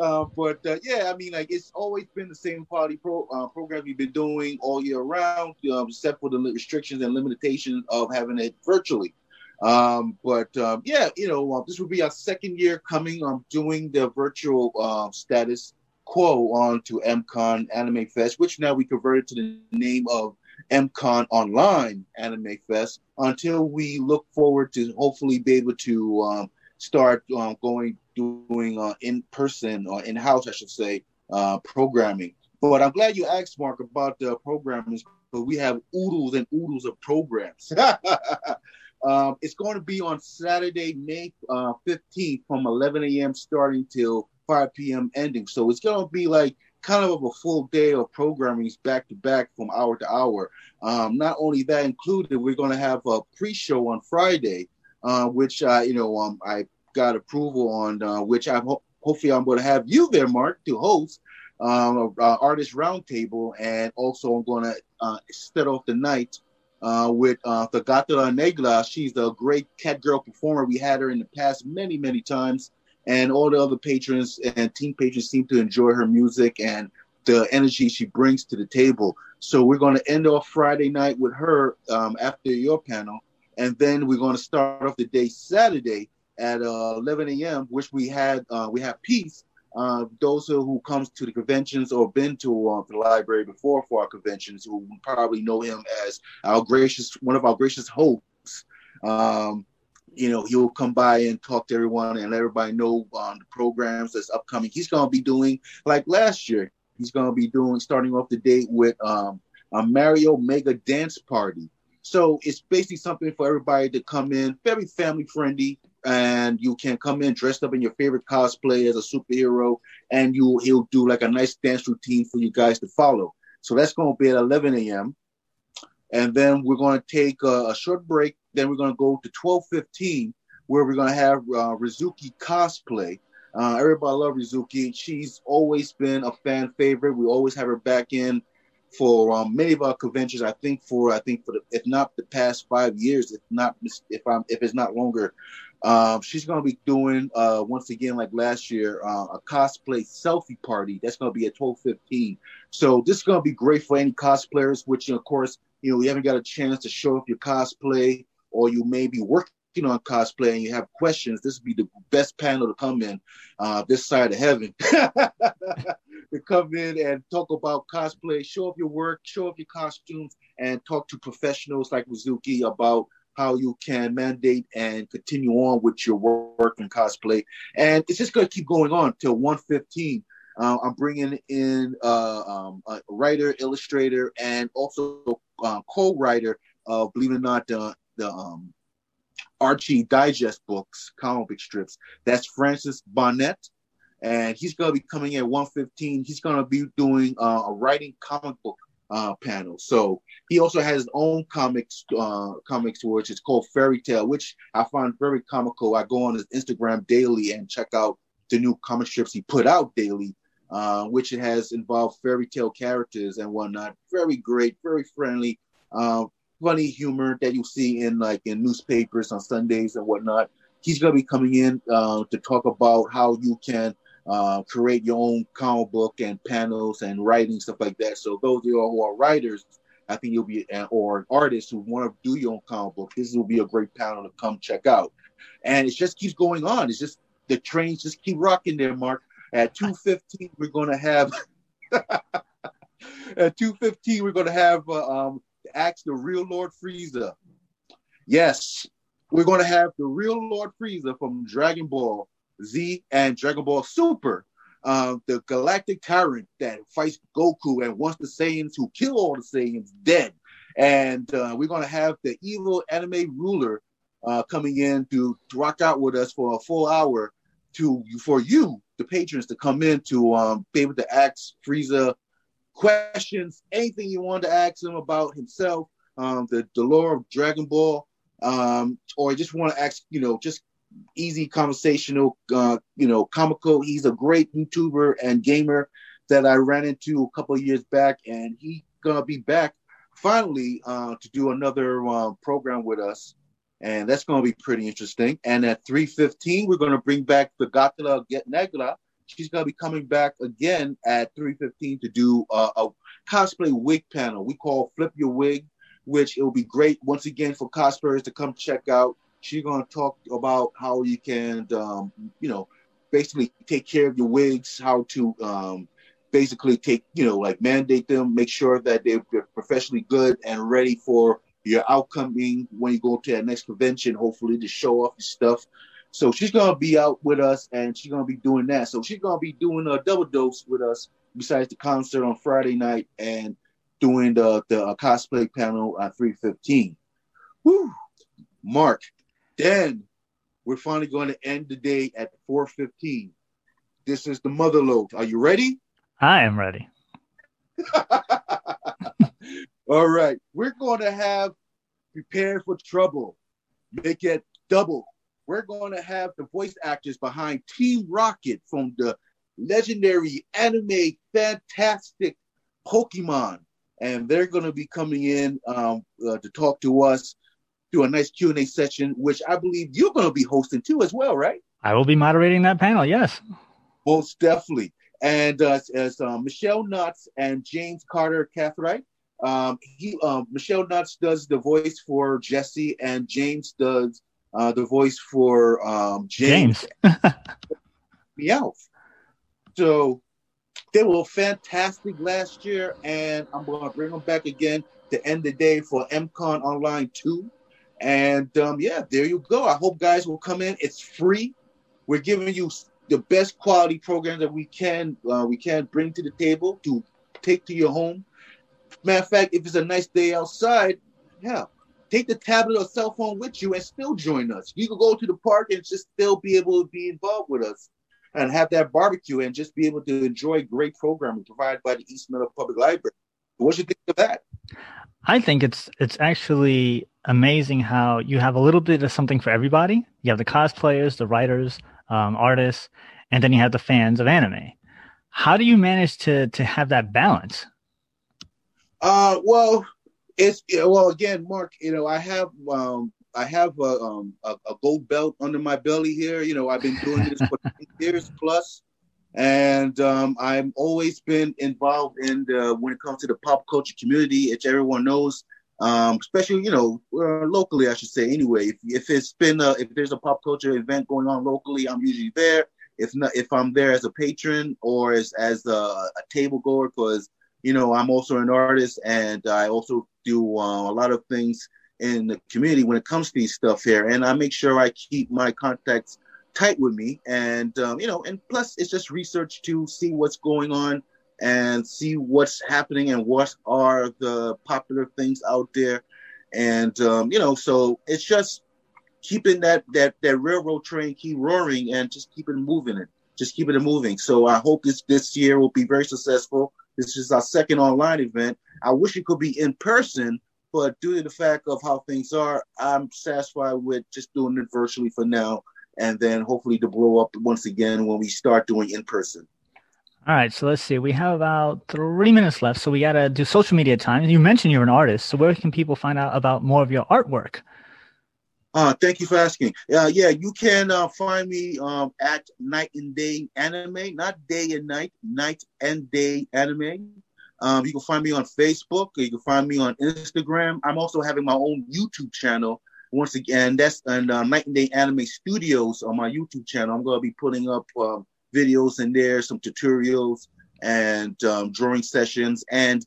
Speaker 11: Uh, but uh, yeah, I mean, like it's always been the same quality pro, uh, program we've been doing all year round, um, except for the restrictions and limitations of having it virtually. Um, but um, yeah, you know, uh, this will be our second year coming on um, doing the virtual uh, status quo on to MCon Anime Fest, which now we converted to the name of MCon Online Anime Fest until we look forward to hopefully be able to um, start um, going doing uh, in person or in house, I should say, uh, programming. But I'm glad you asked, Mark, about the programs. But we have oodles and oodles of programs. Um, it's going to be on Saturday, May uh, 15th from 11 a.m. starting till 5 p.m. ending. So it's going to be like kind of a full day of programming back to back from hour to hour. Um, not only that included, we're going to have a pre-show on Friday, uh, which uh, you know um, I got approval on, uh, which I ho- hopefully I'm going to have you there, Mark, to host um, uh, artist roundtable, and also I'm going to uh, set off the night uh, with uh, Thagata Negla. She's a great cat girl performer. We had her in the past many, many times. And all the other patrons and team patrons seem to enjoy her music and the energy she brings to the table. So we're going to end off Friday night with her um, after your panel. And then we're going to start off the day Saturday at uh, 11 a.m., which we had, uh, we have peace uh, those who comes to the conventions or been to uh, the library before for our conventions who probably know him as our gracious one of our gracious hosts um, you know he'll come by and talk to everyone and let everybody know um, the programs that's upcoming. He's going to be doing like last year he's going to be doing starting off the date with um, a mario mega dance party. So it's basically something for everybody to come in very family friendly and you can come in dressed up in your favorite cosplay as a superhero, and you he'll do like a nice dance routine for you guys to follow. So that's going to be at 11 a.m. And then we're going to take a, a short break. Then we're going to go to 12:15, where we're going to have uh, Rizuki cosplay. Uh, everybody love Rizuki. She's always been a fan favorite. We always have her back in for um, many of our conventions. I think for I think for the, if not the past five years, if not if I'm if it's not longer. Um, she's going to be doing uh, once again, like last year, uh, a cosplay selfie party. That's going to be at twelve fifteen. So this is going to be great for any cosplayers. Which, of course, you know, you haven't got a chance to show off your cosplay, or you may be working on cosplay and you have questions. This would be the best panel to come in uh, this side of heaven. to come in and talk about cosplay, show off your work, show off your costumes, and talk to professionals like Rizuki about how you can mandate and continue on with your work and cosplay. And it's just going to keep going on till 115. Uh, I'm bringing in uh, um, a writer, illustrator, and also uh, co-writer of, believe it or not, the, the um, Archie Digest books, comic book strips. That's Francis Bonnet. And he's going to be coming in 115. He's going to be doing uh, a writing comic book uh, panel. So he also has his own comics uh, comics which is called Fairy Tale, which I find very comical. I go on his Instagram daily and check out the new comic strips he put out daily, uh, which it has involved fairy tale characters and whatnot. Very great, very friendly, uh, funny humor that you see in like in newspapers on Sundays and whatnot. He's gonna be coming in uh, to talk about how you can uh, create your own comic book and panels and writing stuff like that. So those of you who are writers, I think you'll be or artists who want to do your own comic book. This will be a great panel to come check out. And it just keeps going on. It's just the trains just keep rocking there, Mark. At two fifteen, we're to have. at two fifteen, we're to have uh, um, ask the real Lord Frieza. Yes, we're to have the real Lord Frieza from Dragon Ball Z and Dragon Ball Super, uh, the galactic tyrant that fights Goku and wants the Saiyans who kill all the Saiyans dead. And uh, we're going to have the evil anime ruler uh, coming in to, to rock out with us for a full hour to for you, the patrons, to come in to um, be able to ask Frieza questions, anything you want to ask him about himself, um, the, the lore of Dragon Ball, um, or just want to ask, you know, just easy conversational, uh, you know, comical. He's a great YouTuber and gamer that I ran into a couple years back, and he gonna be back finally uh, to do another uh, program with us, and that's gonna be pretty interesting. And at three fifteen, we're gonna bring back the Gatla Get Negra. She's gonna be coming back again at three fifteen to do uh, a cosplay wig panel. We call Flip Your Wig, which it will be great once again for cosplayers to come check out. She's going to talk about how you can, um, you know, basically take care of your wigs, how to um, basically take, you know, like mandate them, make sure that they're, professionally good and ready for your outcoming when you go to that next convention, hopefully to show off your stuff. So she's gonna be out with us, and she's gonna be doing that. So she's gonna be doing a double dose with us, besides the concert on Friday night and doing the the uh, cosplay panel at three fifteen. Woo, Mark, then we're finally going to end the day at 4:15. This is the mother lode. Are you ready?
Speaker 1: I am ready.
Speaker 11: All right. We're going to have prepare for trouble. Make it double. We're going to have the voice actors behind Team Rocket from the legendary anime fantastic Pokemon and they're going to be coming in um, uh, to talk to us do a nice Q&A session, which I believe you're going to be hosting too as well, right?
Speaker 1: I will be moderating that panel, yes.
Speaker 11: Most definitely. And uh, as uh, Michele Knotz and James Carter Cathcart, um, he um, Michele Knotz does the voice for Jessie, and James does uh, the voice for um, James.
Speaker 1: James.
Speaker 11: Meowth. So they were fantastic last year, and I'm going to bring them back again to end the day for MCon Online 2. And um, yeah, there you go. I hope guys will come in. It's free. We're giving you the best quality program that we can uh, we can bring to the table to take to your home. Matter of fact, if it's a nice day outside, yeah, take the tablet or cell phone with you and still join us. You can go to the park and just still be able to be involved with us and have that barbecue and just be able to enjoy great programming provided by the East Meadow Public Library. What do you think of that?
Speaker 1: I think it's it's actually amazing how you have a little bit of something for everybody. You have the cosplayers, the writers, um, artists, and then you have the fans of anime. How do you manage to to have that balance?
Speaker 11: Uh, well, it's well again, Mark. You know, I have um, I have a, um, a, a gold belt under my belly here. You know, I've been doing this for years plus, and um, I've always been involved in the when it comes to the pop culture community, which everyone knows um, especially you know uh, locally, I should say. Anyway, if, if it's been a, if there's a pop culture event going on locally, I'm usually there. If not, if I'm there as a patron or as as a, a table goer, because you know I'm also an artist and I also do uh, a lot of things in the community when it comes to these stuff here, and I make sure I keep my contacts tight with me, and um, you know, and plus it's just research to see what's going on and see what's happening and what are the popular things out there. And um, you know, so it's just keeping that that that railroad train keep roaring and just keep it moving it, just keeping it moving. So I hope this this year will be very successful. This is our second online event. I wish it could be in person, but due to the fact of how things are, I'm satisfied with just doing it virtually for now, and then hopefully to blow up once again when we start doing in person.
Speaker 1: All right, so let's see. We have about three minutes left, so we got to do social media time. You mentioned you're an artist, so where can people find out about more of your artwork?
Speaker 11: Uh, thank you for asking. Uh, yeah, you can uh, find me um, at Night and Day Anime, not day and night, Night and Day Anime. Um, you can find me on Facebook. you can find me on Instagram. I'm also having my own YouTube channel. Once again, that's and uh, Night and Day Anime Studios on my YouTube channel. I'm going to be putting up um, videos in there, some tutorials and um, drawing sessions. And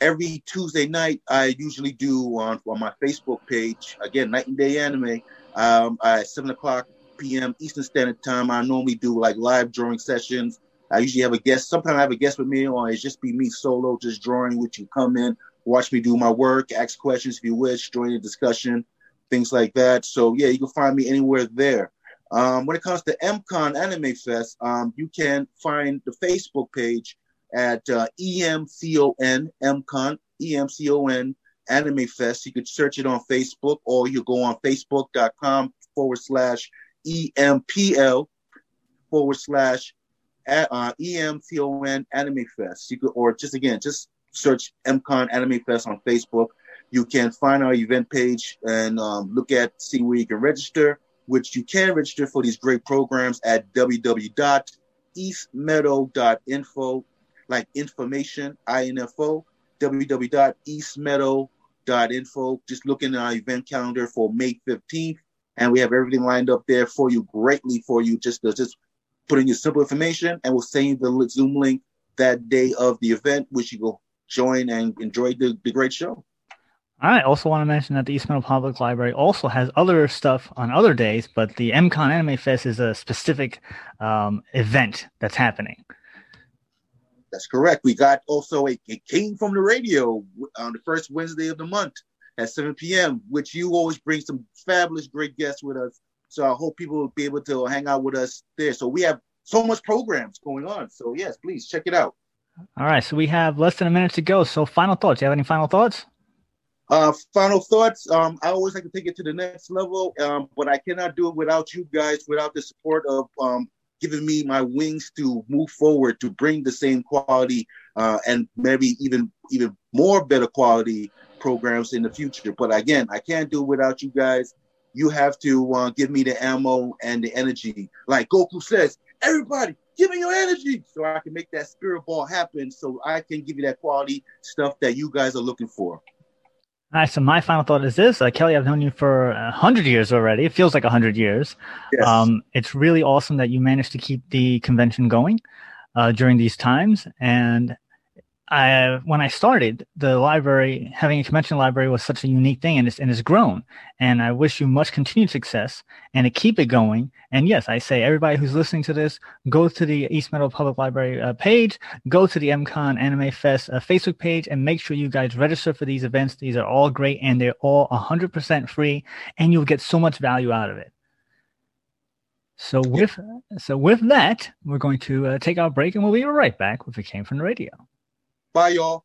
Speaker 11: every Tuesday night, I usually do on, on my Facebook page, again, Night and Day Anime, um, at 7 o'clock p.m. Eastern Standard Time. I normally do like live drawing sessions. I usually have a guest. Sometimes I have a guest with me, or it's just be me solo, just drawing, which you come in, watch me do my work, ask questions if you wish, join the discussion, things like that. So, yeah, you can find me anywhere there. Um, when it comes to MCon Anime Fest, um, you can find the Facebook page at uh, EMCON, MCon, EMCON Anime Fest. You could search it on Facebook or you go on facebook.com forward slash EMPL forward slash uh, EMCON Anime Fest. You could, or just again, just search MCon Anime Fest on Facebook. You can find our event page and um, look at, see where you can register, which you can register for these great programs at www.eastmeadow.info like information, info, www.eastmeadow.info. Just looking at our event calendar for May 15th. And we have everything lined up there for you, greatly for you. Just, uh, just put in your simple information and we'll send you the Zoom link that day of the event, which you will join and enjoy the, the great show.
Speaker 1: I also want to mention that the East Meadow Public Library also has other stuff on other days, but the MCon Anime Fest is a specific um, event that's happening.
Speaker 11: That's correct. We got also a it came from the radio on the first Wednesday of the month at 7 p.m., which you always bring some fabulous, great guests with us. So I hope people will be able to hang out with us there. So we have so much programs going on. So yes, please check it out.
Speaker 1: All right. So we have less than a minute to go. So final thoughts. You have any final thoughts?
Speaker 11: Uh, final thoughts. Um, I always like to take it to the next level, um, but I cannot do it without you guys, without the support of um, given me my wings to move forward to bring the same quality uh, and maybe even even more better quality programs in the future. But again, I can't do it without you guys. You have to uh, give me the ammo and the energy. Like Goku says, everybody, give me your energy so I can make that spirit ball happen so I can give you that quality stuff that you guys are looking for.
Speaker 1: All right. So my final thought is this: uh, Kelly, I've known you for a hundred years already. It feels like a hundred years. Yes. Um, it's really awesome that you managed to keep the convention going uh, during these times, and I, when I started, the library, having a convention library was such a unique thing and it's, and it's grown. And I wish you much continued success and to keep it going. And yes, I say everybody who's listening to this, go to the East Meadow Public Library uh, page, go to the MCon Anime Fest uh, Facebook page and make sure you guys register for these events. These are all great and they're all 100% free and you'll get so much value out of it. So with, so with that, we're going to uh, take our break and we'll be right back with It Came From the Radio.
Speaker 11: Bye, y'all.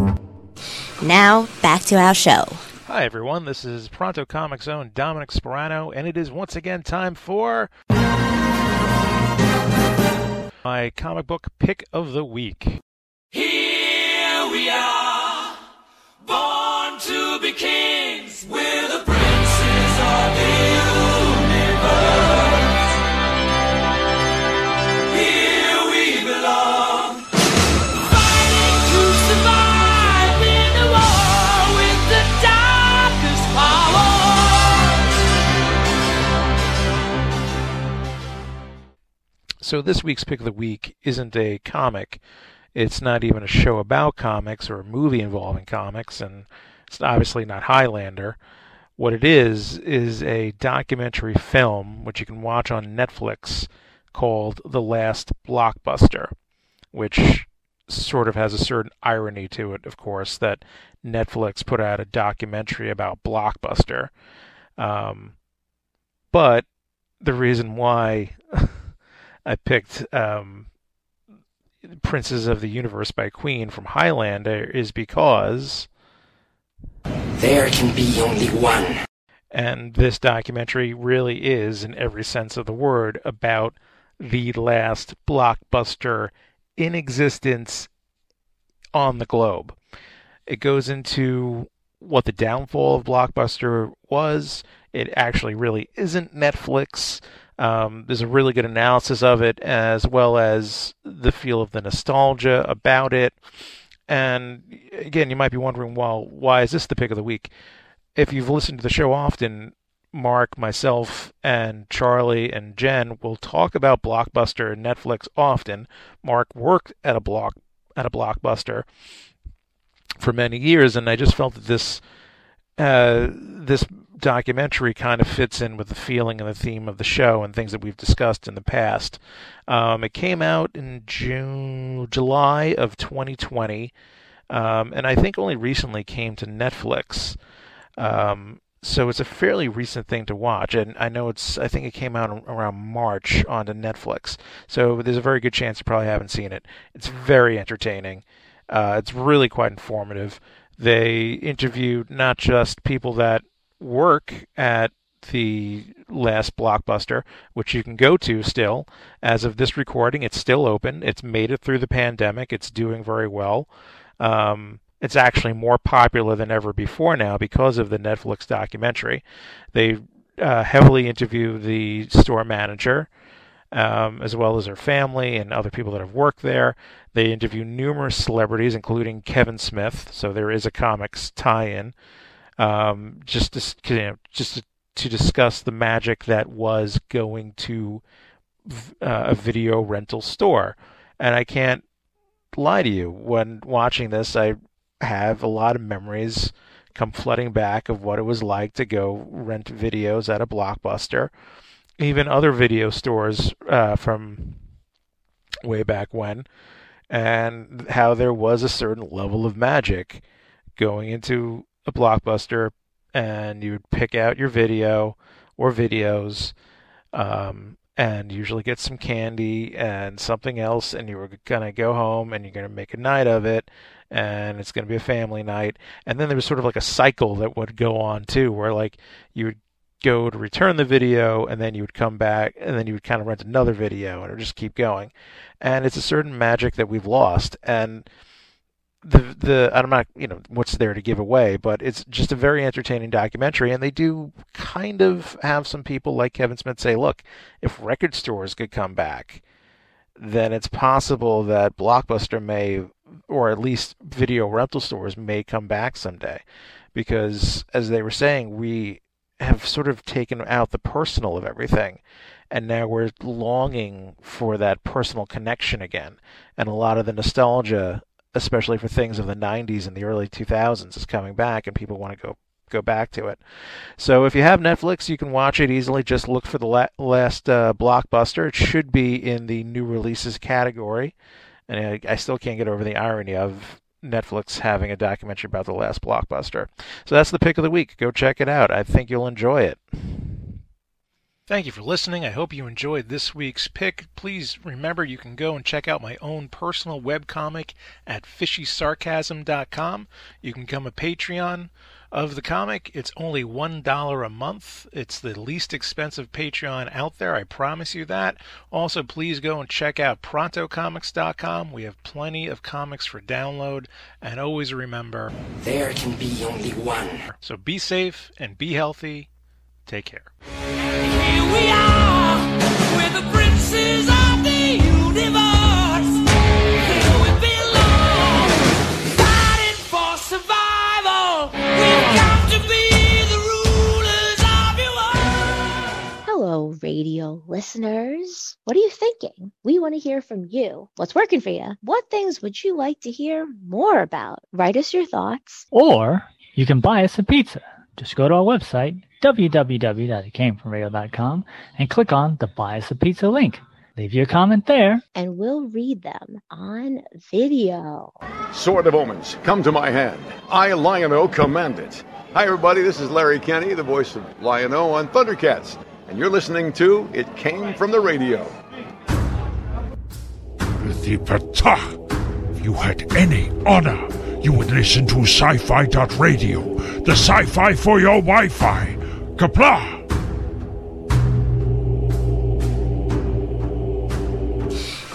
Speaker 5: Now, back to our show.
Speaker 3: Hi, everyone. This is Pronto Comics own Dominic Sperano, and it is once again time for my comic book pick of the week.
Speaker 4: Here we are, born to be kings. We're the
Speaker 3: So this week's pick of the week isn't a comic. It's not even a show about comics or a movie involving comics, and it's obviously not Highlander. What it is is a documentary film which you can watch on Netflix called The Last Blockbuster, which sort of has a certain irony to it, of course, that Netflix put out a documentary about Blockbuster. Um, but the reason why I picked um, Princes of the Universe by Queen from Highlander is because
Speaker 12: There can be only one.
Speaker 3: and this documentary really is, in every sense of the word, about the last blockbuster in existence on the globe. It goes into what the downfall of Blockbuster was. It actually really isn't Netflix. Um, there's a really good analysis of it, as well as the feel of the nostalgia about it. And again, you might be wondering, well, why is this the pick of the week? If you've listened to the show often, Mark, myself, and Charlie and Jen will talk about Blockbuster and Netflix often. Mark worked at a block at a Blockbuster for many years, and I just felt that this uh, this documentary kind of fits in with the feeling and the theme of the show and things that we've discussed in the past. Um, it came out in June, July of 2020, um, and I think only recently came to Netflix. Um, so it's a fairly recent thing to watch, and I know it's. I think it came out around March onto Netflix. So there's a very good chance you probably haven't seen it. It's very entertaining. Uh, it's really quite informative. They interviewed not just people that work at the last blockbuster, which you can go to still. As of this recording, it's still open. It's made it through the pandemic. It's doing very well. Um, it's actually more popular than ever before now because of the Netflix documentary. They uh, heavily interview the store manager, um, as well as her family and other people that have worked there. They interview numerous celebrities, including Kevin Smith. So there is a comics tie-in, um, just to, you know, just to, to discuss the magic that was going to uh, a video rental store. And I can't lie to you when watching this, I have a lot of memories come flooding back of what it was like to go rent videos at a blockbuster even other video stores uh, from way back when, and how there was a certain level of magic going into a blockbuster, and you would pick out your video or videos, um, and usually get some candy and something else, and you were gonna go home and you're gonna make a night of it, and it's gonna be a family night, and then there was sort of like a cycle that would go on too, where like you would go to return the video and then you would come back and then you would kind of rent another video and it would just keep going. And it's a certain magic that we've lost. And the the I'm not you know what's there to give away, but it's just a very entertaining documentary, and they do kind of have some people like Kevin Smith say, look, if record stores could come back, then it's possible that Blockbuster may, or at least video rental stores may come back someday, because as they were saying, we have sort of taken out the personal of everything and now we're longing for that personal connection again and a lot of the nostalgia especially for things of the 90s and the early 2000s is coming back and people want to go go back to it so if you have netflix you can watch it easily just look for the la- last uh, blockbuster it should be in the new releases category and I, I still can't get over the irony of Netflix having a documentary about the last blockbuster. So that's the pick of the week. Go check it out. I think you'll enjoy it. Thank you for listening. I hope you enjoyed this week's pick. Please remember you can go and check out my own personal webcomic at fishysarcasm.com. You can become a Patreon of the comic. It's only $1 a month. It's the least expensive Patreon out there. I promise you that. Also, please go and check out prontocomics.com. We have plenty of comics for download. And always remember
Speaker 12: There can be only one.
Speaker 3: so be safe and be healthy. Take care.
Speaker 4: Here we are, we're the princes of the universe. Here we belong, fighting for survival. We've got to be the rulers of your world.
Speaker 13: Hello, radio listeners. What are you thinking? We want to hear from you. What's working for you? What things would you like to hear more about? Write us your thoughts.
Speaker 1: Or you can buy us a pizza. Just go to our website, www.itcamefromradio.com, and click on the Buy Us a Pizza link. Leave your comment there.
Speaker 13: And we'll read them on video.
Speaker 14: Sword of Omens, come to my hand. I, Lion-O, command it. Hi, everybody. This is Larry Kenney, the voice of Lion-O on Thundercats. and you're listening to It Came From the Radio.
Speaker 15: Prithvi Pratah. If you had any honor, you would listen to sci-fi radio, the sci-fi for your Wi-Fi. Kapla!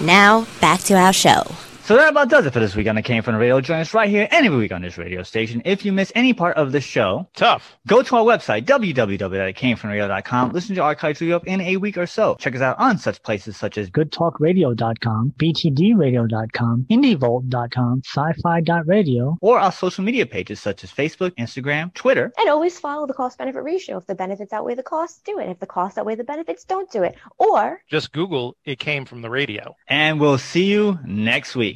Speaker 5: Now, back to our show.
Speaker 1: So that about does it for this week on the Came From the Radio. Join us right here any week on this radio station. If you miss any part of the show,
Speaker 3: tough.
Speaker 1: Go to our website, www.itcamefromradio.com. Listen to our archives we up in a week or so. Check us out on such places such as
Speaker 16: goodtalkradio.com, btdradio.com, indievolt.com, sci-fi.radio,
Speaker 1: or our social media pages such as Facebook, Instagram, Twitter.
Speaker 13: And always follow the cost benefit ratio. If the benefits outweigh the costs, do it. If the costs outweigh the benefits, don't do it. Or
Speaker 3: Just Google It Came From the Radio.
Speaker 1: And we'll see you next week.